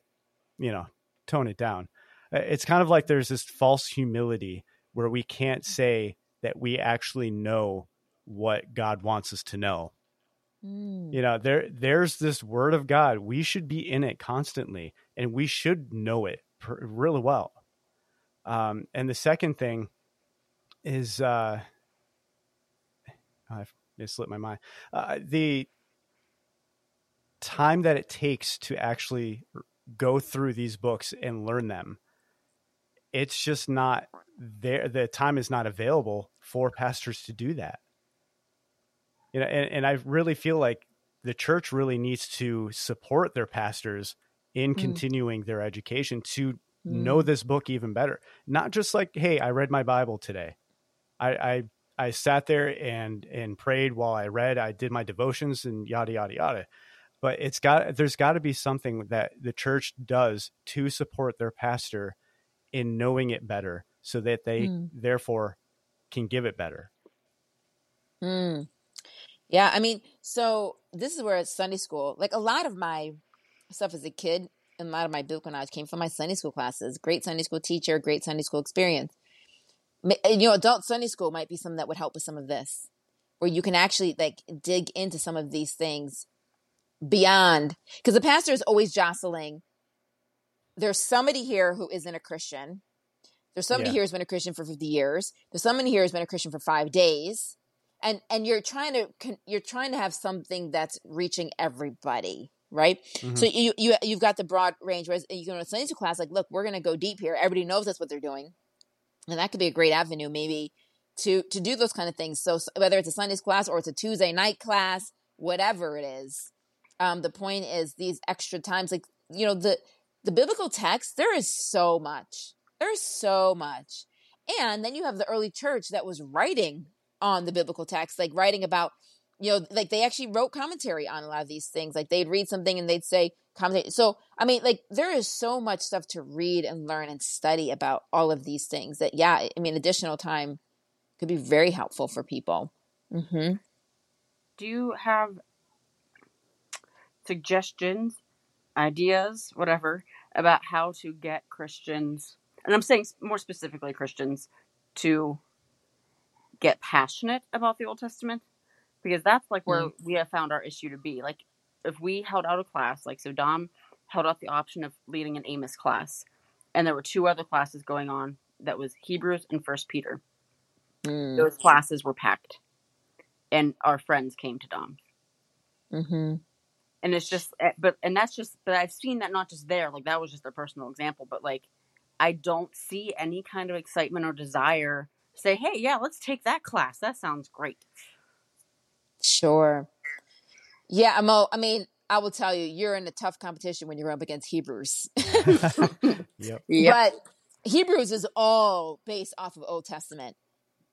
you know, tone it down. It's kind of like there's this false humility where we can't say that we actually know what God wants us to know. Mm. You know, there there's this word of God. We should be in it constantly, and we should know it per, really well. Um, and the second thing is, uh, I've it slipped my mind. Uh, the time that it takes to actually go through these books and learn them, it's just not there. The time is not available for pastors to do that you know and, and i really feel like the church really needs to support their pastors in Mm. continuing their education to know Mm. this book even better not just like hey i read my bible today i i i sat there and and prayed while i read i did my devotions and yada yada yada but it's got there's got to be something that the church does to support their pastor in knowing it better so that they Mm. therefore can give it better Mm. Yeah, I mean, so this is where it's Sunday school, like a lot of my stuff as a kid and a lot of my biblical knowledge came from my Sunday school classes. Great Sunday school teacher, great Sunday school experience. And, You know, adult Sunday school might be something that would help with some of this, where you can actually like dig into some of these things beyond, because the pastor is always jostling. There's somebody here who isn't a Christian. There's somebody Yeah. here who's been a Christian for 50 years. There's somebody here who's been a Christian for five days and and you're trying to you're trying to have something that's reaching everybody right so mm-hmm. you you you've got the broad range whereas you go to a sunday school class like look we're going to go deep here everybody knows that's what they're doing and that could be a great avenue maybe to to do those kind of things so whether it's a sunday school class or it's a tuesday night class whatever it is um the point is these extra times like you know the the biblical text there is so much there's so much and then you have the early church that was writing on the biblical text, like writing about you know, like they actually wrote commentary on a lot of these things. Like they'd read something and they'd say commentary. So, I mean, like there is so much stuff to read and learn and study about all of these things that, yeah, I mean, additional time could be very helpful for people. Mm-hmm. Do you have suggestions, ideas, whatever, about how to get Christians, and I'm saying more specifically Christians, to get passionate about the Old Testament? Because that's like where Mm. we have found our issue to be. Like, if we held out a class, like, so Dom held out the option of leading an Amos class, and there were two other classes going on that was Hebrews and First Peter. Mm. Those classes were packed, and our friends came to Dom Mm-hmm. And it's just eh, but and that's just but i've seen that not just there like that was just a personal example but like i don't see any kind of excitement or desire to say hey yeah let's take that class that sounds great Sure. Yeah, Mo, I mean, I will tell you, you're in a tough competition when you're up against Hebrews. yep. But Hebrews is all based off of Old Testament.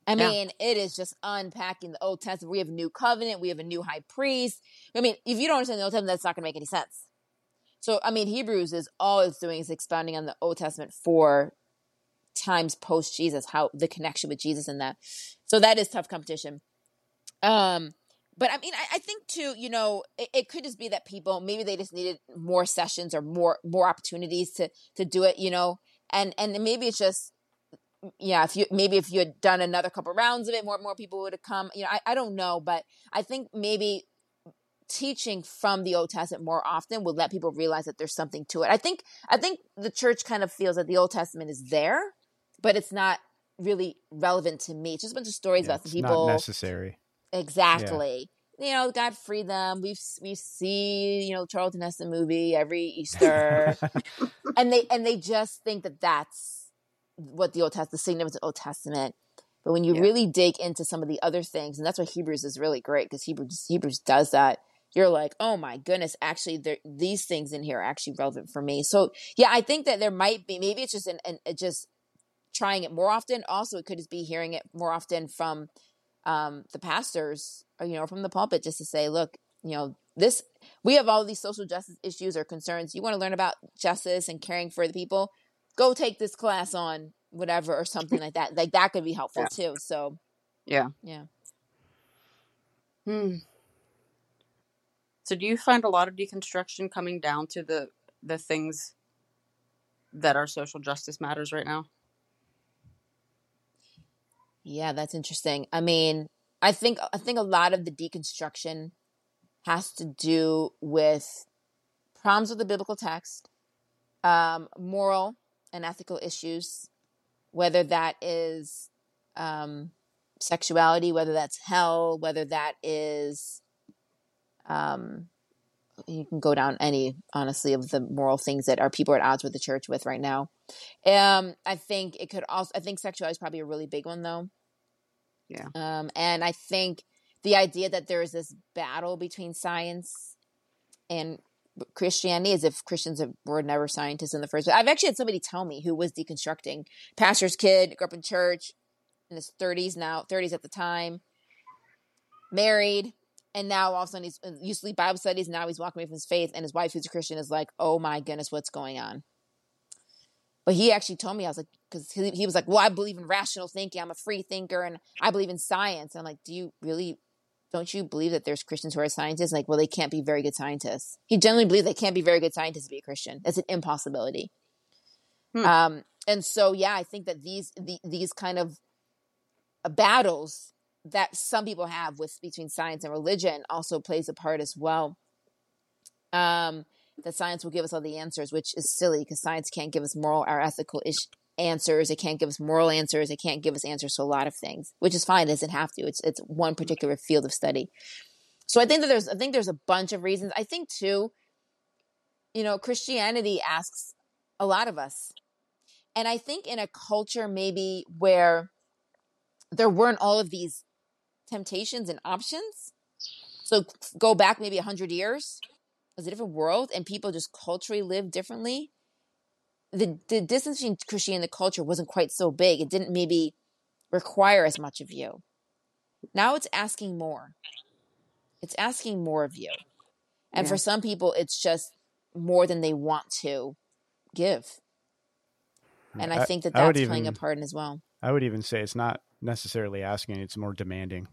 I Yeah. mean, it is just unpacking the Old Testament. We have a new covenant. We have a new high priest. I mean, if you don't understand the Old Testament, that's not going to make any sense. So, I mean, Hebrews is all it's doing is expounding on the Old Testament for times post Jesus, how the connection with Jesus and that. So that is tough competition. Um, but I mean, I, I think too, you know, it, it could just be that people maybe they just needed more sessions or more more opportunities to to do it, you know, and and maybe it's just yeah if you maybe if you had done another couple rounds of it more more people would have come you know I, I don't know but i think maybe teaching from the old testament more often would let people realize that there's something to it. I think i think the church kind of feels that the old testament is there but it's not really relevant to me. It's just a bunch of stories Yeah, about it's people not necessary. exactly. You know god freed them. We we see you know charlton heston movie every easter. And they and they just think that that's what the Old Testament, the significance of the Old Testament. But when you Yeah. really dig into some of the other things, and that's why Hebrews is really great because Hebrews Hebrews does that. You're like, oh my goodness, actually, there these things in here are actually relevant for me. So yeah, I think that there might be maybe it's just an, an it just trying it more often. Also, it could just be hearing it more often from um, the pastors, or you know, from the pulpit, just to say, look, you know, this we have all these social justice issues or concerns. You want to learn about justice and caring for the people go take this class on whatever or something like that. Like that could be helpful Yeah. too. So yeah yeah. hmm. so do you find a lot of deconstruction coming down to the the things that are social justice matters right now Yeah, that's interesting. I mean, I think I think a lot of the deconstruction has to do with problems with the biblical text, um, moral and ethical issues, whether that is um, sexuality, whether that's hell, whether that is um, you can go down any honestly of the moral things that our people are at odds with the church with right now. Um, I think it could also. I think sexuality is probably a really big one, though. Yeah. Um, and I think the idea that there is this battle between science and Christianity, as if Christians were never scientists in the first place. I've actually had somebody tell me who was deconstructing, pastor's kid, grew up in church, in his thirties now, thirties at the time, married, and now all of a sudden he's uh, used to lead Bible studies. Now he's walking away from his faith, and his wife, who's a Christian, is like, "Oh my goodness, what's going on?" But he actually told me, I was like, because he, he was like, well, I believe in rational thinking. I'm a free thinker and I believe in science. And I'm like, do you really, don't you believe that there's Christians who are scientists? Like, well, they can't be very good scientists. He generally believes they can't be very good scientists to be a Christian. It's an impossibility. Hmm. Um, and so, yeah, I think that these, the, these kind of uh, battles that some people have with between science and religion also plays a part as well. Um, that science will give us all the answers, which is silly because science can't give us moral or ethical ish answers. It can't give us moral answers. It can't give us answers to a lot of things, which is fine. It doesn't have to. It's it's one mm-hmm. particular field of study. So I think that there's I think there's a bunch of reasons. I think too, you know, Christianity asks a lot of us. And I think in a culture maybe where there weren't all of these temptations and options. So go back maybe 100 years it was a different world and people just culturally lived differently the the distance between christianity and the culture wasn't quite so big it didn't maybe require as much of you now it's asking more it's asking more of you. And Yeah. for some people, it's just more than they want to give. And I, think that that's playing a part in as well. I would even say it's not necessarily asking; it's more demanding,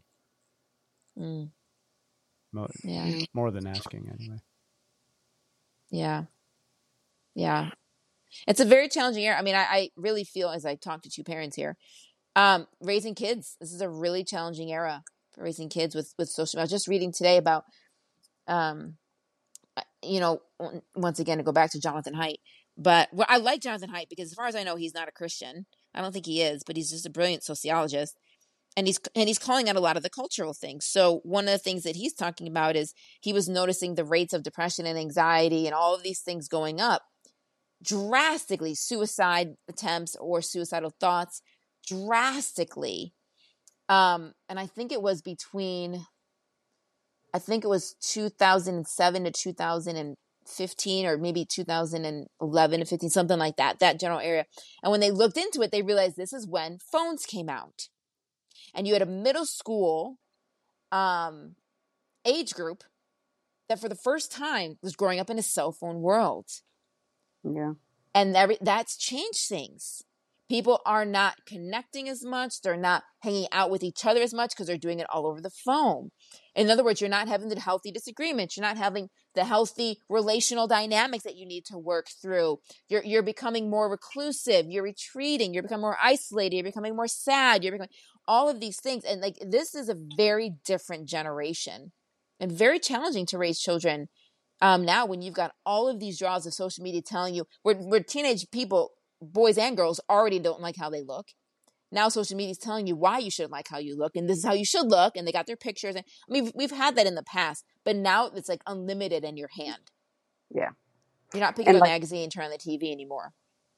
Mm, Mo- yeah. more than asking, anyway. Yeah. Yeah. It's a very challenging year. I mean, I, I really feel as I talk to two parents here, um, raising kids. This is a really challenging era for raising kids with, with social. I was just reading today about, um, you know, once again to go back to Jonathan Haidt, but well, I like Jonathan Haidt because as far as I know, he's not a Christian. I don't think he is, but he's just a brilliant sociologist. And he's and he's calling out a lot of the cultural things. So one of the things that he's talking about is he was noticing the rates of depression and anxiety and all of these things going up drastically suicide attempts or suicidal thoughts drastically um and i think it was between i think it was 2007 to 2015 or maybe 2011 to 15 something like that that general area. And when they looked into it they realized this is when phones came out. And you had a middle school um age group that for the first time was growing up in a cell phone world Yeah. and every that's changed things. People are not connecting as much. They're not hanging out with each other as much because they're doing it all over the phone. In other words you're not having the healthy disagreements. You're not having the healthy relational dynamics that you need to work through. You're you're becoming more reclusive. You're retreating. You're becoming more isolated. You're becoming more sad. You're becoming all of these things. And like this is a very different generation and very challenging to raise children um, now when you've got all of these draws of social media telling you we're teenage people boys and girls already don't like how they look now social media is telling you why you shouldn't like how you look and this is how you should look and they got their pictures and i mean we've, we've had that in the past but now it's like unlimited in your hand Yeah. you're not picking And, up a magazine turn on the tv anymore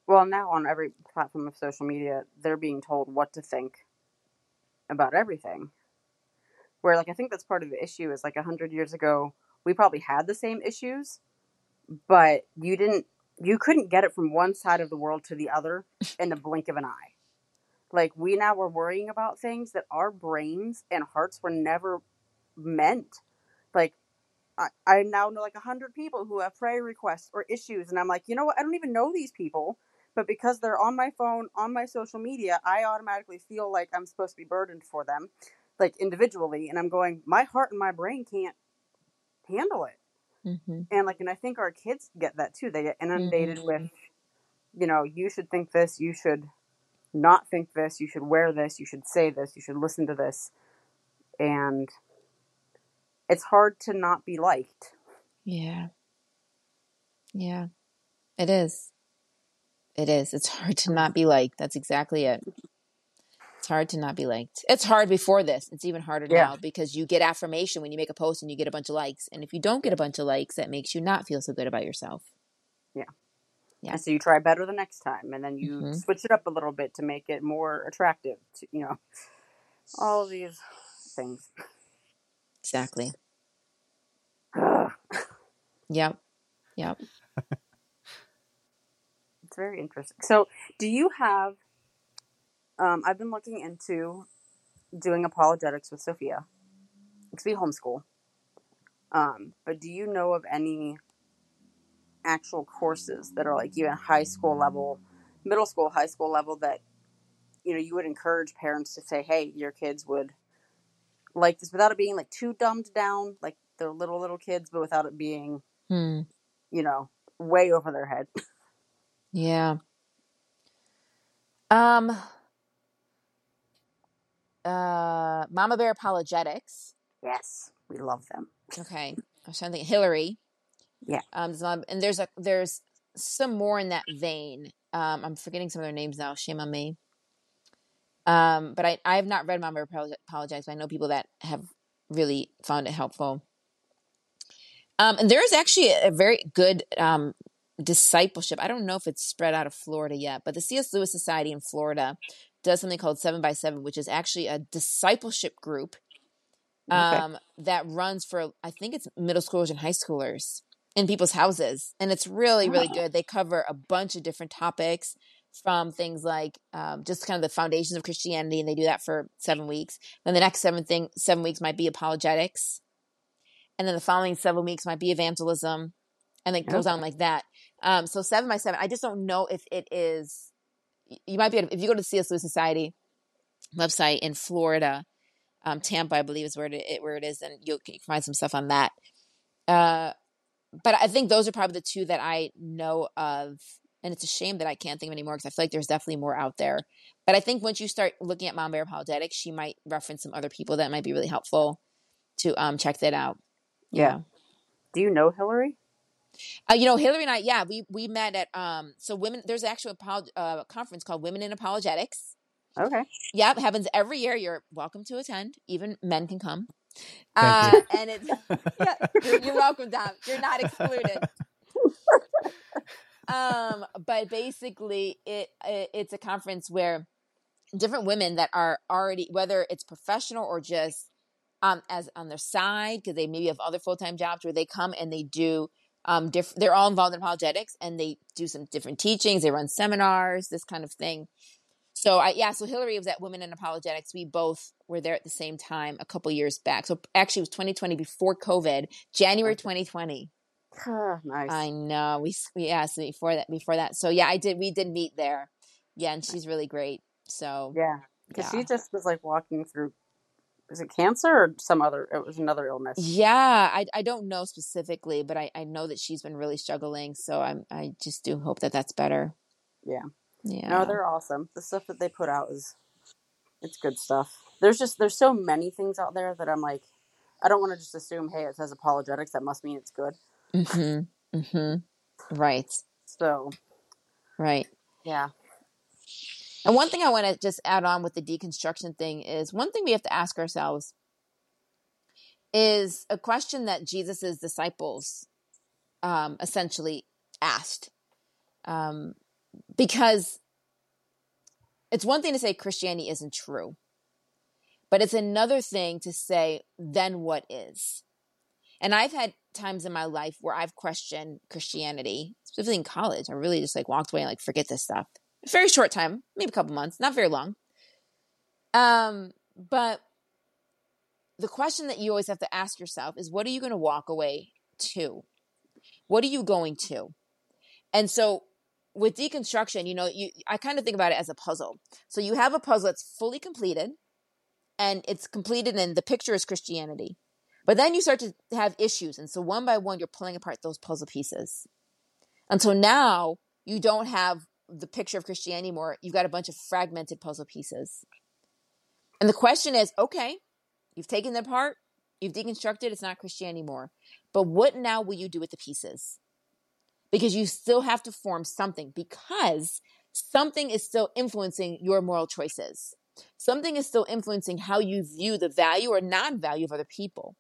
Well, now on every platform of social media, they're being told what to think about everything. Where, like, I think that's part of the issue is like a hundred years ago, we probably had the same issues, but you didn't, you couldn't get it from one side of the world to the other in the blink of an eye. Like, we now were worrying about things that our brains and hearts were never meant. Like, I, I now know like a hundred people who have prayer requests or issues, and I'm like, you know what? I don't even know these people, but because they're on my phone, on my social media, I automatically feel like I'm supposed to be burdened for them, like individually, and I'm going, my heart and my brain can't handle it, mm-hmm. and like, and I think our kids get that too. They get inundated with, you know, you should think this, you should not think this, you should wear this, you should say this, you should listen to this, and it's hard to not be liked. yeah. Yeah. It is. It is. It's hard to not be liked. That's exactly it it's hard to not be liked it's hard before this it's even harder Yeah. now because you get affirmation when you make a post and you get a bunch of likes and if you don't get a bunch of likes that makes you not feel so good about yourself Yeah. Yeah. And so you try better the next time, and then you Mhm. switch it up a little bit to make it more attractive. To, you know, all of these things. exactly yep. yep it's very interesting. So, do you have? Um, I've been looking into doing apologetics with Sophia because we homeschool. Um, but do you know of any actual courses that are like even high school level, middle school, high school level that you know you would encourage parents to say, "Hey, your kids would like this," without it being like too dumbed down, like they're little little kids, but without it being hmm. you know way over their head. Yeah. Um uh Mama Bear Apologetics. yes, we love them. Okay. I was trying to think Hillary. Yeah. Um and there's a there's some more in that vein. Um I'm forgetting some of their names now. Shame on me. Um but I I have not read Mama Bear Apolog- Apologetics, but I know people that have really found it helpful. Um and there is actually a very good um discipleship. I don't know if it's spread out of Florida yet, but the C.S. Lewis Society in Florida does something called Seven by Seven, which is actually a discipleship group Okay. um, that runs for I think it's middle schoolers and high schoolers in people's houses, and it's really really Oh. good. They cover a bunch of different topics from things like um, just kind of the foundations of Christianity, and they do that for seven weeks. Then the next seven thing seven weeks might be apologetics. and then the following seven weeks might be evangelism, and it goes on like that. Um, so seven by seven. I just don't know if it is. You might be able, if you go to the C.S. Lewis Society website in Florida, um, Tampa, I believe is where it where it is, and you'll you can find some stuff on that. Uh, but I think those are probably the two that I know of, and it's a shame that I can't think of anymore because I feel like there's definitely more out there. But I think once you start looking at Mom Bear Apologetics, she might reference some other people that might be really helpful to um check that out. Yeah. Do you know Hillary? Uh, you know, Hillary and I, yeah, we we met at um so women. There's actually a apolog- uh, conference called Women in Apologetics. Okay. Yep, happens every year. You're welcome to attend. Even men can come. Thank uh, you. and it's yeah, you're, you're welcome, Dom. You're not excluded. um, but basically, it, it it's a conference where different women that are already, whether it's professional or just um as on their side, because they maybe have other full time jobs, where they come and they do um different. They're all involved in apologetics, and they do some different teachings. They run seminars, this kind of thing. So I yeah, so Hillary was at Women in Apologetics. We both were there at the same time a couple years back. So actually, it was 2020 before COVID, January 2020. nice. I know we we asked before that before that. So yeah, I did. We did meet there. Yeah, and she's really great. So yeah. Because yeah. she just was like walking through. Is it cancer or some other? It was another illness. Yeah, I I don't know specifically, but I I know that she's been really struggling. So I'm I just do hope that that's better. Yeah. Yeah. No, they're awesome. The stuff that they put out is it's good stuff. There's just there's so many things out there that I'm like I don't want to just assume, hey, it says apologetics, that must mean it's good. Mm-hmm. Mm-hmm. Right. So Right. yeah. And one thing I want to just add on with the deconstruction thing is one thing we have to ask ourselves is a question that Jesus's disciples um, essentially asked. Um, because it's one thing to say Christianity isn't true, but it's another thing to say, then what is? And I've had times in my life where I've questioned Christianity, specifically in college. I really just like walked away and like forget this stuff. Very short time, maybe a couple months, not very long. Um, but the question that you always have to ask yourself is what are you going to walk away to? What are you going to? And so with deconstruction, you know, you I kind of think about it as a puzzle. So you have a puzzle that's fully completed and it's completed and the picture is Christianity. But then you start to have issues and so one by one you're pulling apart those puzzle pieces. Until now, you don't have the picture of Christianity anymore. You've got a bunch of fragmented puzzle pieces. And the question is, okay, you've taken them apart, you've deconstructed, it's not Christianity anymore. But what now will you do with the pieces? because you still have to form something because something is still influencing your moral choices. Something is still influencing how you view the value or non value of other people.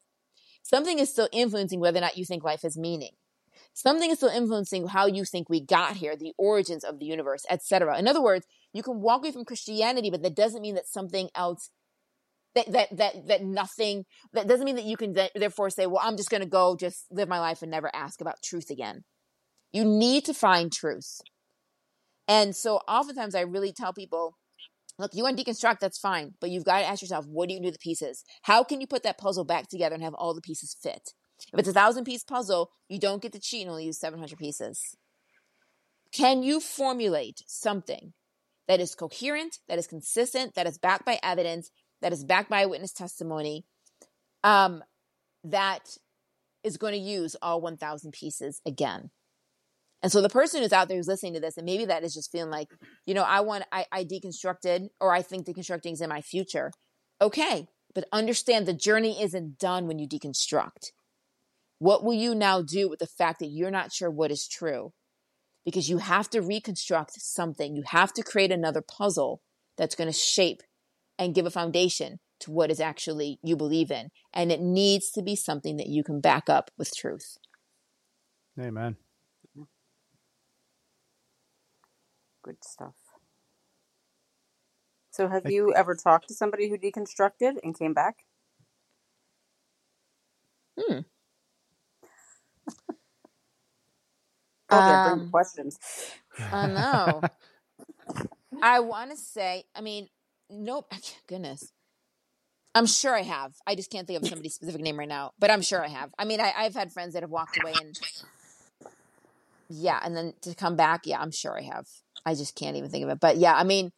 Something is still influencing whether or not you think life has meaning. Something is still influencing how you think we got here, the origins of the universe, etc. In other words, you can walk away from Christianity, but that doesn't mean that something else that that that that nothing that doesn't mean that you can therefore say, well, I'm just going to go just live my life and never ask about truth again. You need to find truth. And so oftentimes I really tell people, look, you want to deconstruct, that's fine. But you've got to ask yourself, what do you do the pieces? How can you put that puzzle back together and have all the pieces fit? If it's a thousand piece puzzle, you don't get to cheat and only use 700 pieces. Can you formulate something that is coherent, that is consistent, that is backed by evidence, that is backed by witness testimony, um, that is going to use all 1,000 pieces again? And so the person who's out there who's listening to this, and maybe that is just feeling like, you know, I want, I, I deconstructed, or I think deconstructing is in my future. Okay, but understand the journey isn't done when you deconstruct. What will you now do with the fact that you're not sure what is true? Because you have to reconstruct something. You have to create another puzzle that's going to shape and give a foundation to what is actually you believe in. And it needs to be something that you can back up with truth. Amen. good stuff. So, have you ever talked to somebody who deconstructed and came back? Hmm. Oh, Um, questions. I know. I want to say, I mean, nope. Goodness. I'm sure I have. I just can't think of somebody's specific name right now, but I'm sure I have. I mean, I, I've had friends that have walked away and yeah, and then to come back, yeah, I'm sure I have. I just can't even think of it. But yeah, I mean,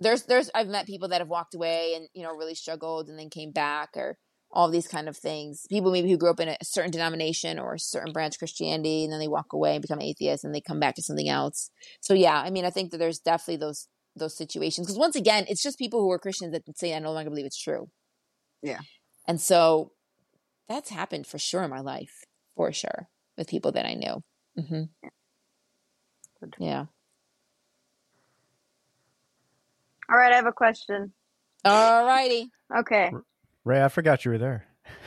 there's there's I've met people that have walked away and you know really struggled and then came back or all these kind of things. People maybe who grew up in a certain denomination or a certain branch of Christianity and then they walk away and become atheists and they come back to something else. So yeah, I mean, I think that there's definitely those those situations because once again, it's just people who are Christians that say I no longer believe it's true. Yeah. And so that's happened for sure in my life, for sure, with people that I knew. Mm-hmm. Good. Yeah. All right, I have a question. All righty. Okay. Ray, I forgot you were there.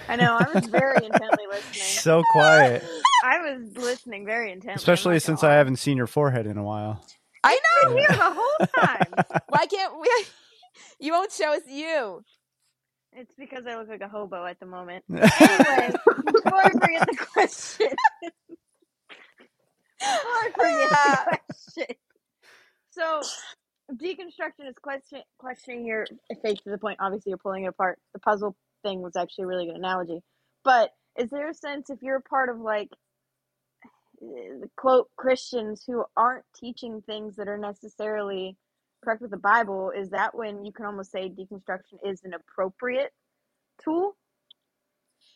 I know, I was very intently listening. So quiet, I was listening very intently. Especially not since gonna I haven't seen your forehead in a while. I know I've been here the whole time. Why can't we? You won't show us you. It's because I look like a hobo at the moment. Anyway, before I forget the question. before I forget the question. So, deconstruction is question, questioning your faith to the point. Obviously, you're pulling it apart. The puzzle thing was actually a really good analogy. But is there a sense if you're a part of like quote Christians who aren't teaching things that are necessarily correct with the Bible, is that when you can almost say deconstruction is an appropriate tool?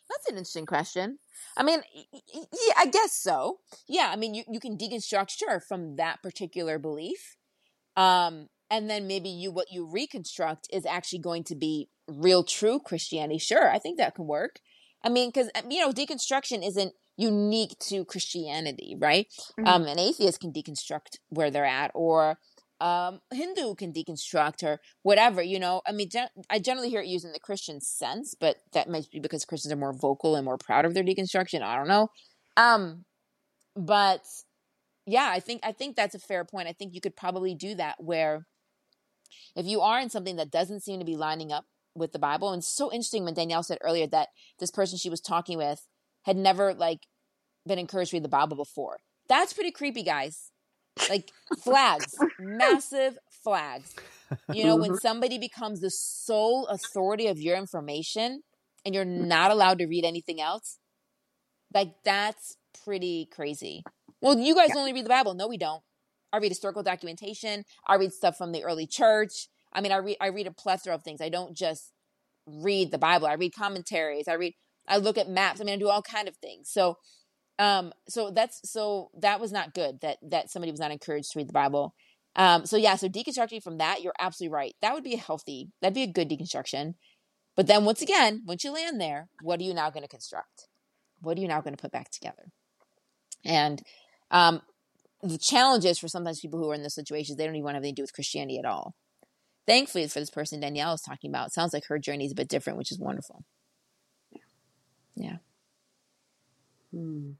That's an interesting question. I mean, yeah, I guess so. Yeah, I mean, you, you can deconstruct sure from that particular belief, um, and then maybe you what you reconstruct is actually going to be real, true Christianity. Sure, I think that can work. I mean, because you know, deconstruction isn't unique to Christianity, right? Mhm. Um, an atheist can deconstruct where they're at, or um, Hindu can deconstruct, or whatever. You know, I mean, gen- I generally hear it used in the Christian sense, but that might be because Christians are more vocal and more proud of their deconstruction. I don't know. Um, but yeah, I think I think that's a fair point. I think you could probably do that where if you are in something that doesn't seem to be lining up with the Bible, and it's so interesting when Danielle said earlier that this person she was talking with had never like been encouraged to read the Bible before. That's pretty creepy, guys. Like flags, massive flags. You know, when mm-hmm. somebody becomes the sole authority of your information and you're not allowed to read anything else, like that's pretty crazy. Well, you guys only read the Bible. No, we don't. I read historical documentation. I read stuff from the early church. I mean, I read I read a plethora of things. I don't just read the Bible. I read commentaries. I read I look at maps. I mean, I do all kind of things. So um so that's so that was not good that that somebody was not encouraged to read the Bible. Um so yeah, so deconstructing from that, you're absolutely right. That would be a healthy, that'd be a good deconstruction. But then once again, once you land there, what are you now going to construct? What are you now going to put back together? And um the challenge is for sometimes people who are in this situation, they don't even want to have anything to do with Christianity at all. Thankfully, for this person Danielle is talking about, it sounds like her journey is a bit different, which is wonderful. Yeah. Hmm.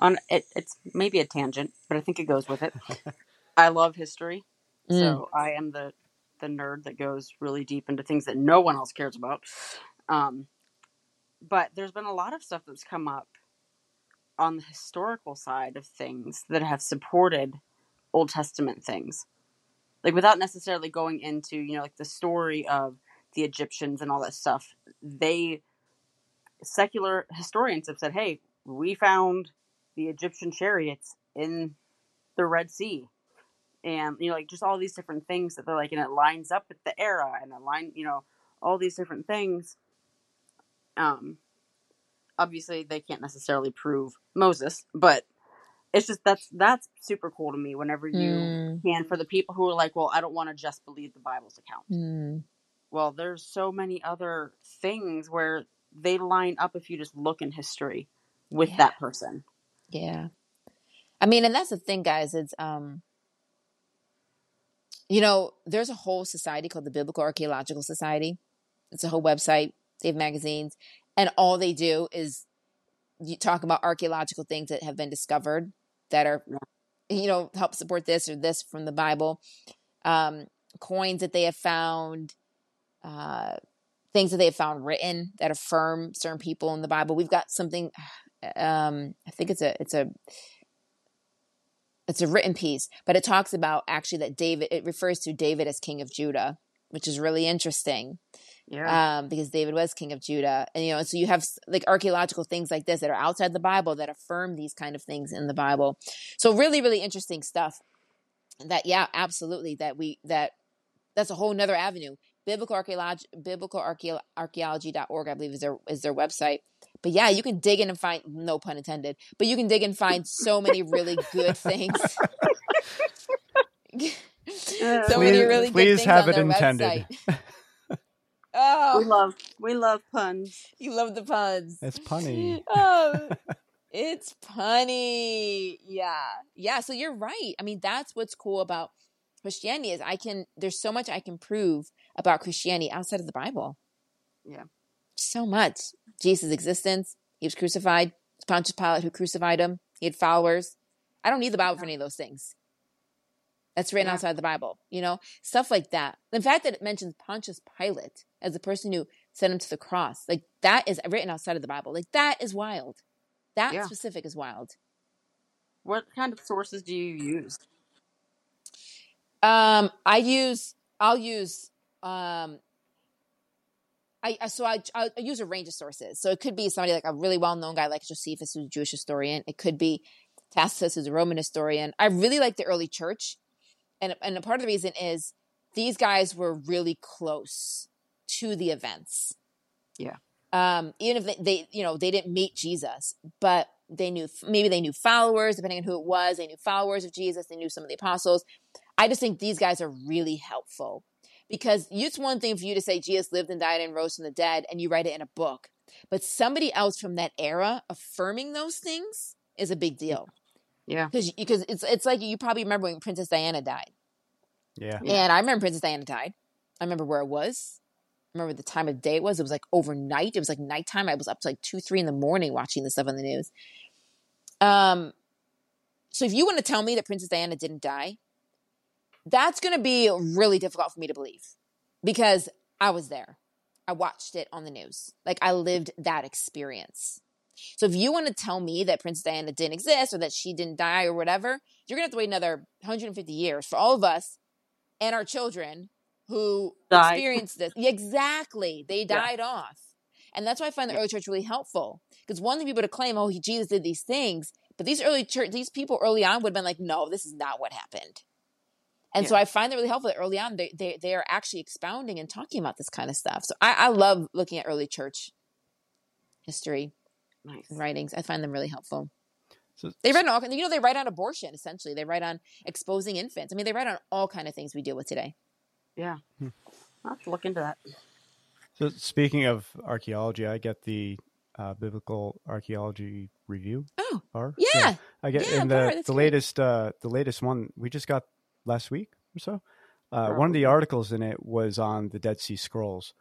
On it, it's maybe a tangent, but I think it goes with it. I love history, Mm. so I am the the nerd that goes really deep into things that no one else cares about. Um, but there's been a lot of stuff that's come up on the historical side of things that have supported Old Testament things, like without necessarily going into you know like the story of the Egyptians and all that stuff. They secular historians have said, "Hey, we found the Egyptian chariots in the Red Sea." And you know, like just all these different things that they're like, and it lines up with the era, and line, you know, all these different things. Um, obviously, they can't necessarily prove Moses, but it's just that's that's super cool to me. Whenever you Mm, can, for the people who are like, well, I don't want to just believe the Bible's account. mm, Well, there's so many other things where they line up if you just look in history with Yeah. that person. yeah. I mean, and that's the thing, guys. It's um, you know, there's a whole society called the Biblical Archaeological Society. It's a whole website. They have magazines, and all they do is you talk about archaeological things that have been discovered that are, you know, help support this or this from the Bible. Um, coins that they have found, uh, things that they have found written that affirm certain people in the Bible. We've got something. Um, I think it's a it's a it's a written piece, but it talks about actually that David. It refers to David as king of Judah, which is really interesting Yeah. um, because David was king of Judah. And, you know, so you have like archaeological things like this that are outside the Bible that affirm these kind of things in the Bible. So really, really interesting stuff that, yeah, absolutely. That we, that, that's a whole nother avenue. Biblical archaeology, biblical archaeo- archaeology.org, I believe is their, is their website. But yeah, you can dig in and find, no pun intended, but you can dig and find so many really good things. so many really good things. please have on it their intended. website. Oh, we love we love puns. you love the puns. It's punny. oh, it's punny. Yeah. Yeah. So you're right. I mean, that's what's cool about Christianity is I can, there's so much I can prove about Christianity outside of the Bible. Yeah. So much. Jesus' existence. He was crucified. It's Pontius Pilate who crucified him. He had followers. I don't need the Bible for any of those things. That's written Yeah. outside the Bible, you know, stuff like that. The fact that it mentions Pontius Pilate as the person who sent him to the cross, like that is written outside of the Bible. Like that is wild. That Yeah. specific is wild. What kind of sources do you use? Um, I use, I'll use, um, I so I I use a range of sources. So it could be somebody like a really well known guy like Josephus, who's a Jewish historian. It could be Tacitus, who's a Roman historian. I really like the early church, and and a part of the reason is these guys were really close to the events. Yeah. Um, even if they, they you know they didn't meet Jesus, but they knew maybe they knew followers, depending on who it was. They knew followers of Jesus. They knew some of the apostles. I just think these guys are really helpful because it's one thing for you to say Jesus lived and died and rose from the dead and you write it in a book, but somebody else from that era affirming those things is a big deal Yeah. Because because it's it's like you probably remember when Princess Diana died, Yeah. Yeah. and I remember Princess Diana died. I remember where it was. I remember the time of day it was. It was like overnight. It was like nighttime. I was up to like two, three in the morning watching this stuff on the news. Um, so if you want to tell me that Princess Diana didn't die, that's going to be really difficult for me to believe because I was there. I watched it on the news. Like I lived that experience. So if you want to tell me that Princess Diana didn't exist or that she didn't die or whatever, you're going to have to wait another 150 years for all of us and our children who Died. experienced this. Exactly. They Yeah. died off. And that's why I find the Yeah. early church really helpful. Because one thing people to claim, oh, he, Jesus did these things, but these early church, these people early on would have been like, no, this is not what happened. And so I find it really helpful that early on they, they they are actually expounding and talking about this kind of stuff. So I, I love looking at early church history Nice. and writings. I find them really helpful. So, They write on all, you know, they write on abortion essentially. They write on exposing infants. I mean, they write on all kind of things we deal with today. Yeah. Hmm. I'll have to look into that. so speaking of archaeology, I get the uh, Biblical Archaeology Review. Oh, BAR. yeah. I get Yeah, and bar, the the great. latest uh, the latest one we just got last week or so. Uh, one of the articles in it was on the Dead Sea Scrolls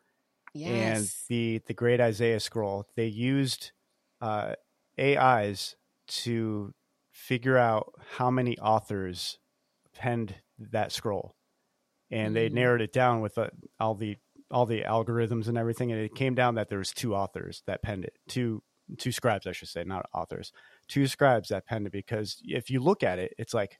yes. and the the Great Isaiah Scroll. They used uh, AIs to figure out how many authors penned that scroll, and they Mm. narrowed it down with uh, all the all the algorithms and everything, and it came down that there was two authors that penned it, two two scribes, I should say, not authors, two scribes that penned it. Because if you look at it, it's like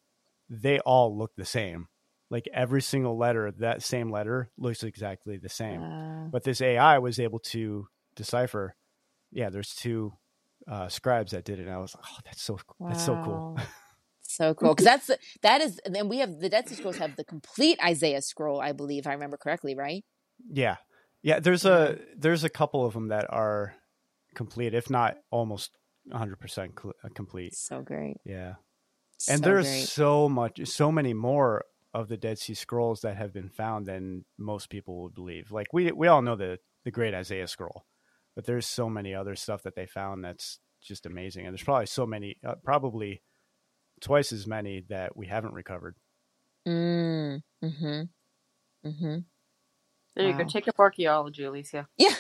they all look the same. Like every single letter, that same letter looks exactly the same Uh, but this AI was able to decipher. Yeah, there's two uh, scribes that did it. And I was like, oh, that's so cool. that's so cool. So cool because that's the, that is. And we have the Dead Sea Scrolls have the complete Isaiah scroll, I believe, if I remember correctly, right? yeah, yeah. There's a there's a couple of them that are complete, if not almost 100 percent uh, complete. So great. Yeah, and So there's great. so much, so many more of the Dead Sea Scrolls that have been found than most people would believe. Like we we all know the the Great Isaiah Scroll, but there's so many other stuff that they found that's just amazing. And there's probably so many, uh, probably twice as many that we haven't recovered. Mm, mm-hmm. Mm-hmm. There you go. Take up archaeology, Alicia. Yeah.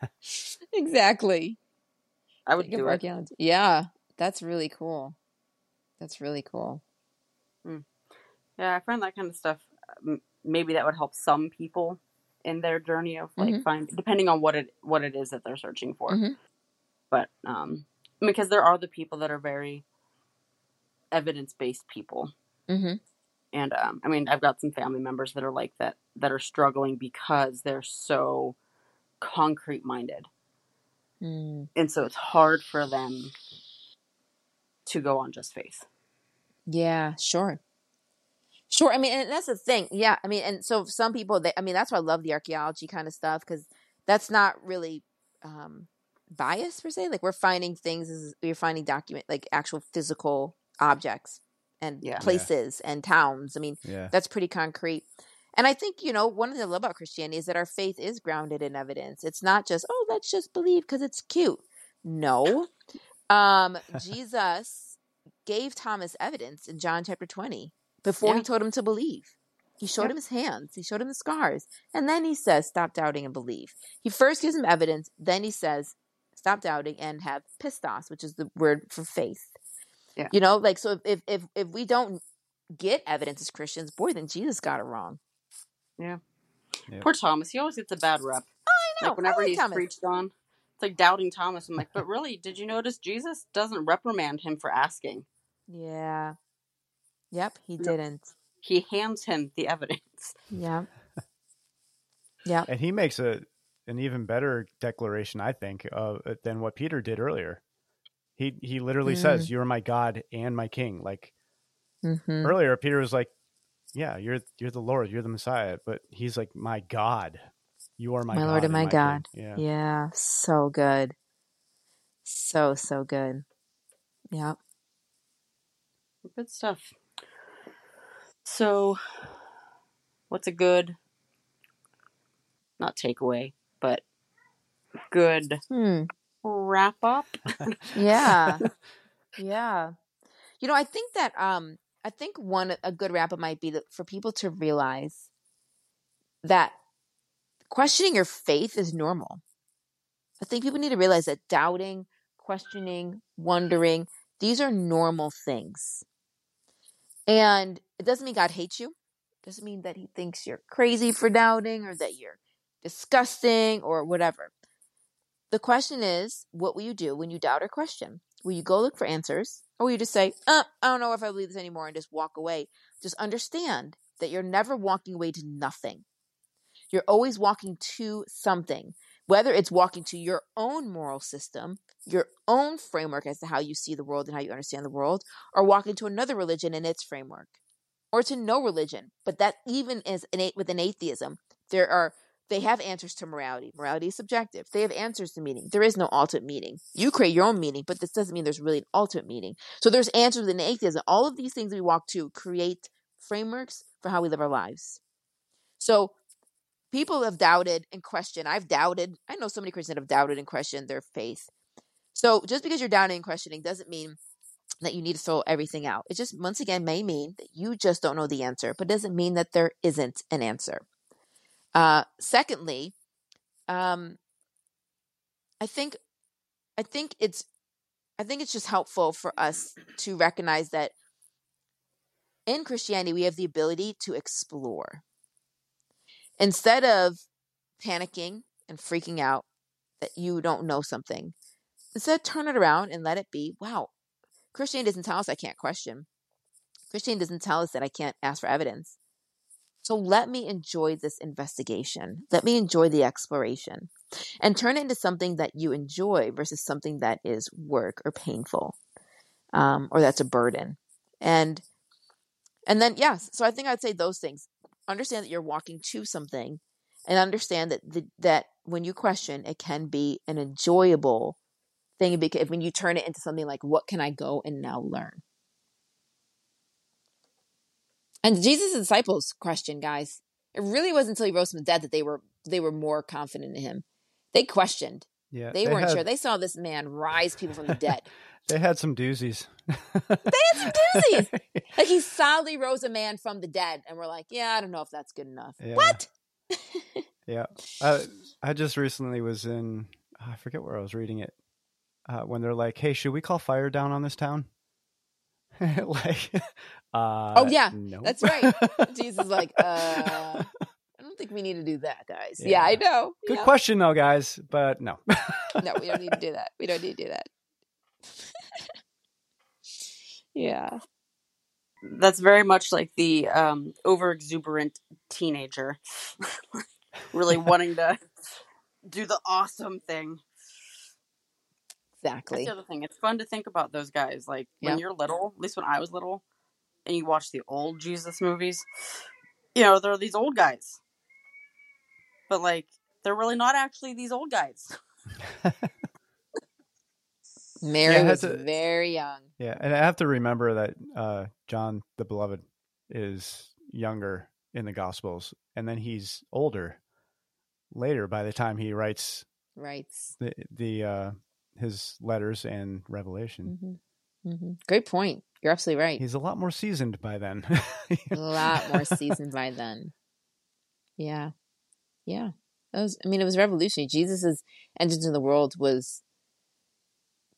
exactly. I would Think of do it. archaeology. Yeah, that's really cool. That's really cool. Yeah, I find that kind of stuff. um, Maybe that would help some people in their journey of like Mhm. find, depending on what it what it is that they're searching for. Mhm. But um, because there are the people that are very evidence based people, Mm-hmm. and um, I mean, I've got some family members that are like that. that are struggling because they're so concrete minded. Mm. And so it's hard for them to go on just faith. Yeah, sure. Sure. I mean, and that's the thing. Yeah. I mean, and so some people, they, I mean, that's why I love the archaeology kind of stuff because that's not really um, bias per se. Like we're finding things, as we're finding document, like actual physical objects and Yeah. Yeah. places and towns. I mean, Yeah. that's pretty concrete. And I think, you know, one of the I love about Christianity is that our faith is grounded in evidence. It's not just, oh, let's just believe because it's cute. No. Um, Jesus gave Thomas evidence in John chapter 20 before he told him to believe. He showed Yeah. him his hands, he showed him the scars. And then he says, stop doubting and believe. He first gives him evidence, then he says, stop doubting and have pistos, which is the word for faith. Yeah. You know, like, so if, if, if we don't get evidence as Christians, boy, then Jesus got it wrong. Yep. Poor Thomas. He always gets a bad rep. I know. Like whenever I like he's Thomas. preached on, it's like doubting Thomas. I'm like, but really, did you notice Jesus doesn't reprimand him for asking? Yeah. Yep, he Yep. didn't. He hands him the evidence. Yeah. Yep. And he makes a an even better declaration, I think, uh, than what Peter did earlier. He he literally Mm. says, "You are my God and my King." Like Mm-hmm. earlier, Peter was like, "Yeah, you're you're the Lord, you're the Messiah," but he's like, "My God, you are my, My God Lord and my King." God. Yeah. Yeah. So good. So, so good. Yep. Good stuff. So, what's a good, not takeaway, but good Hmm. wrap up? Yeah. yeah. You know, I think that um I think one a good wrap up might be that for people to realize that questioning your faith is normal. I think people need to realize that doubting, questioning, wondering, these are normal things. And it doesn't mean God hates you. It doesn't mean that he thinks you're crazy for doubting or that you're disgusting or whatever. The question is, what will you do when you doubt or question? Will you go look for answers? Or will you just say, uh, I don't know if I believe this anymore and just walk away? Just understand that you're never walking away to nothing. You're always walking to something, whether it's walking to your own moral system, your own framework as to how you see the world and how you understand the world, or walking to another religion and its framework, or to no religion. But that even is innate within atheism, there are they have answers to morality. Morality is subjective. They have answers to meaning. There is no ultimate meaning. You create your own meaning, but this doesn't mean there's really an ultimate meaning. So there's answers within atheism. All of these things we walk to create frameworks for how we live our lives. So people have doubted and questioned. I've doubted. I know so many Christians that have doubted and questioned their faith. So just because you're doubting and questioning doesn't mean that you need to throw everything out. It just once again may mean that you just don't know the answer, but doesn't mean that there isn't an answer. Uh, secondly, um, I think I think it's I think it's just helpful for us to recognize that in Christianity we have the ability to explore. Instead of panicking and freaking out that you don't know something, instead turn it around and let it be. Wow, Christian doesn't tell us I can't question. Christian doesn't tell us that I can't ask for evidence. So let me enjoy this investigation. Let me enjoy the exploration and turn it into something that you enjoy versus something that is work or painful um, or that's a burden. And and then yes, so I think I'd say those things. Understand that you're walking to something, and understand that the, that when you question, it can be an enjoyable thing because when you turn it into something like, "What can I go and now learn?" And Jesus' disciples questioned, guys. It really wasn't until he rose from the dead that they were they were more confident in him. They questioned. Yeah. They, weren't had, sure. They saw this man rise people from the dead. They had some doozies. they had some doozies. Like he solidly rose a man from the dead, and we're like, yeah, I don't know if that's good enough. Yeah. What? Yeah. Uh, I just recently was in, I forget where I was reading it, uh, when they're like, hey, should we call fire down on this town? like, uh, Oh, yeah. no. That's right. Jesus is like, uh, I don't think we need to do that, guys. Yeah, Yeah. I know. Good question, though, guys, but no. No, we don't need to do that. We don't need to do that. Yeah. That's very much like the um, over exuberant teenager, really wanting to do the awesome thing. Exactly. That's the other thing. It's fun to think about those guys. Like when you're little, at least when I was little, and you watch the old Jesus movies, you know, there are these old guys. But like they're really not actually these old guys. Mary Yeah, was to- very young. Yeah, and I have to remember that uh, John the Beloved is younger in the Gospels, and then he's older later by the time he writes writes the the uh, his letters and Revelation. hmm hmm Great point. You're absolutely right. He's a lot more seasoned by then. a lot more seasoned by then. Yeah. Yeah. That was I mean it was revolutionary. Jesus's entrance in the world was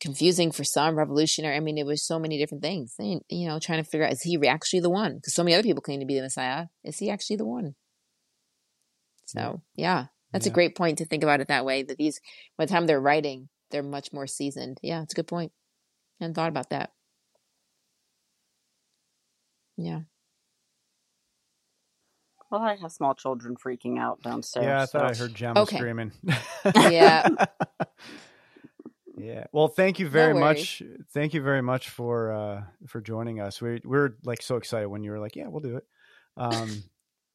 confusing for some, revolutionary. I mean it was so many different things. And, you know, trying to figure out is he actually the one? Because so many other people claim to be the Messiah. Is he actually the one? So yeah, that's Yeah. a great point to think about it that way. That these by the time they're writing, they're much more seasoned. Yeah, it's a good point. I hadn't thought about that. Yeah. Well, I have small children freaking out downstairs. yeah, I thought I heard Gem Okay. screaming. Yeah. yeah. Well, thank you very worries. much. Thank you very much for uh for joining us. We we're like so excited when you were like, "Yeah, we'll do it." Um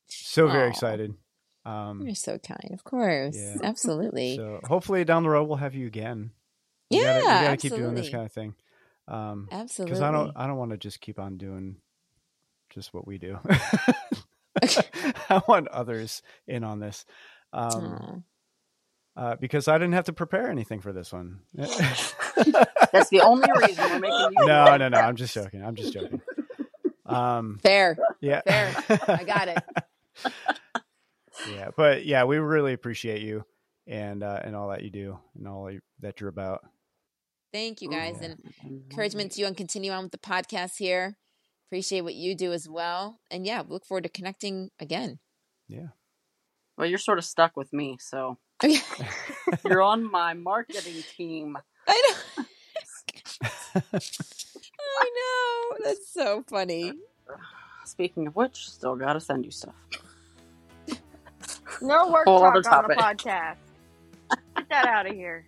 so very Aw. excited. Um You're so kind. Of course. Yeah. Absolutely. So hopefully down the road we'll have you again. We yeah. gotta, we gotta absolutely. keep doing this kind of thing. Um, Absolutely. because I don't, I don't want to just keep on doing just what we do. I want others in on this, um, Aw. Uh, because I didn't have to prepare anything for this one. That's the only reason we're making you. no, no, no. I'm just joking. I'm just joking. Um, Fair. yeah, Fair. I got it. yeah, but yeah, we really appreciate you and uh, and all that you do and all that you're about. Thank you guys. Yeah. And encouragement to you and continue on with the podcast here. Appreciate what you do as well. And yeah, look forward to connecting again. Yeah. Well, you're sort of stuck with me, so you're on my marketing team. I know. I know. That's so funny. Speaking of which, still gotta send you stuff. No work Whole talk on the topic. podcast. Get that out of here.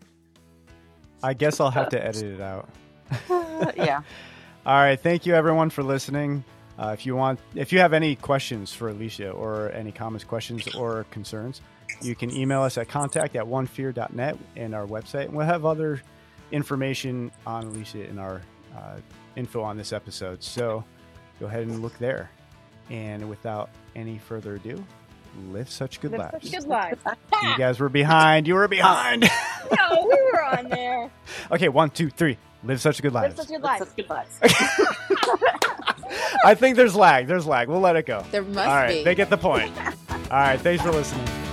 I guess I'll have to edit it out. yeah. All right. Thank you, everyone, for listening. Uh, if you want, if you have any questions for Alicia or any comments, questions, or concerns, you can email us at contact at onefear.net and our website. And we'll have other information on Alicia in our uh, info on this episode. So go ahead and look there. And without any further ado, live such good Live lives. such good lives. You guys were behind. You were behind. no, we were on there. okay, one, two, three. Live such good Live lives. such good lives. That's good vibes. I think there's lag. There's lag. We'll let it go. There must All right, be. they get the point. All right, thanks for listening.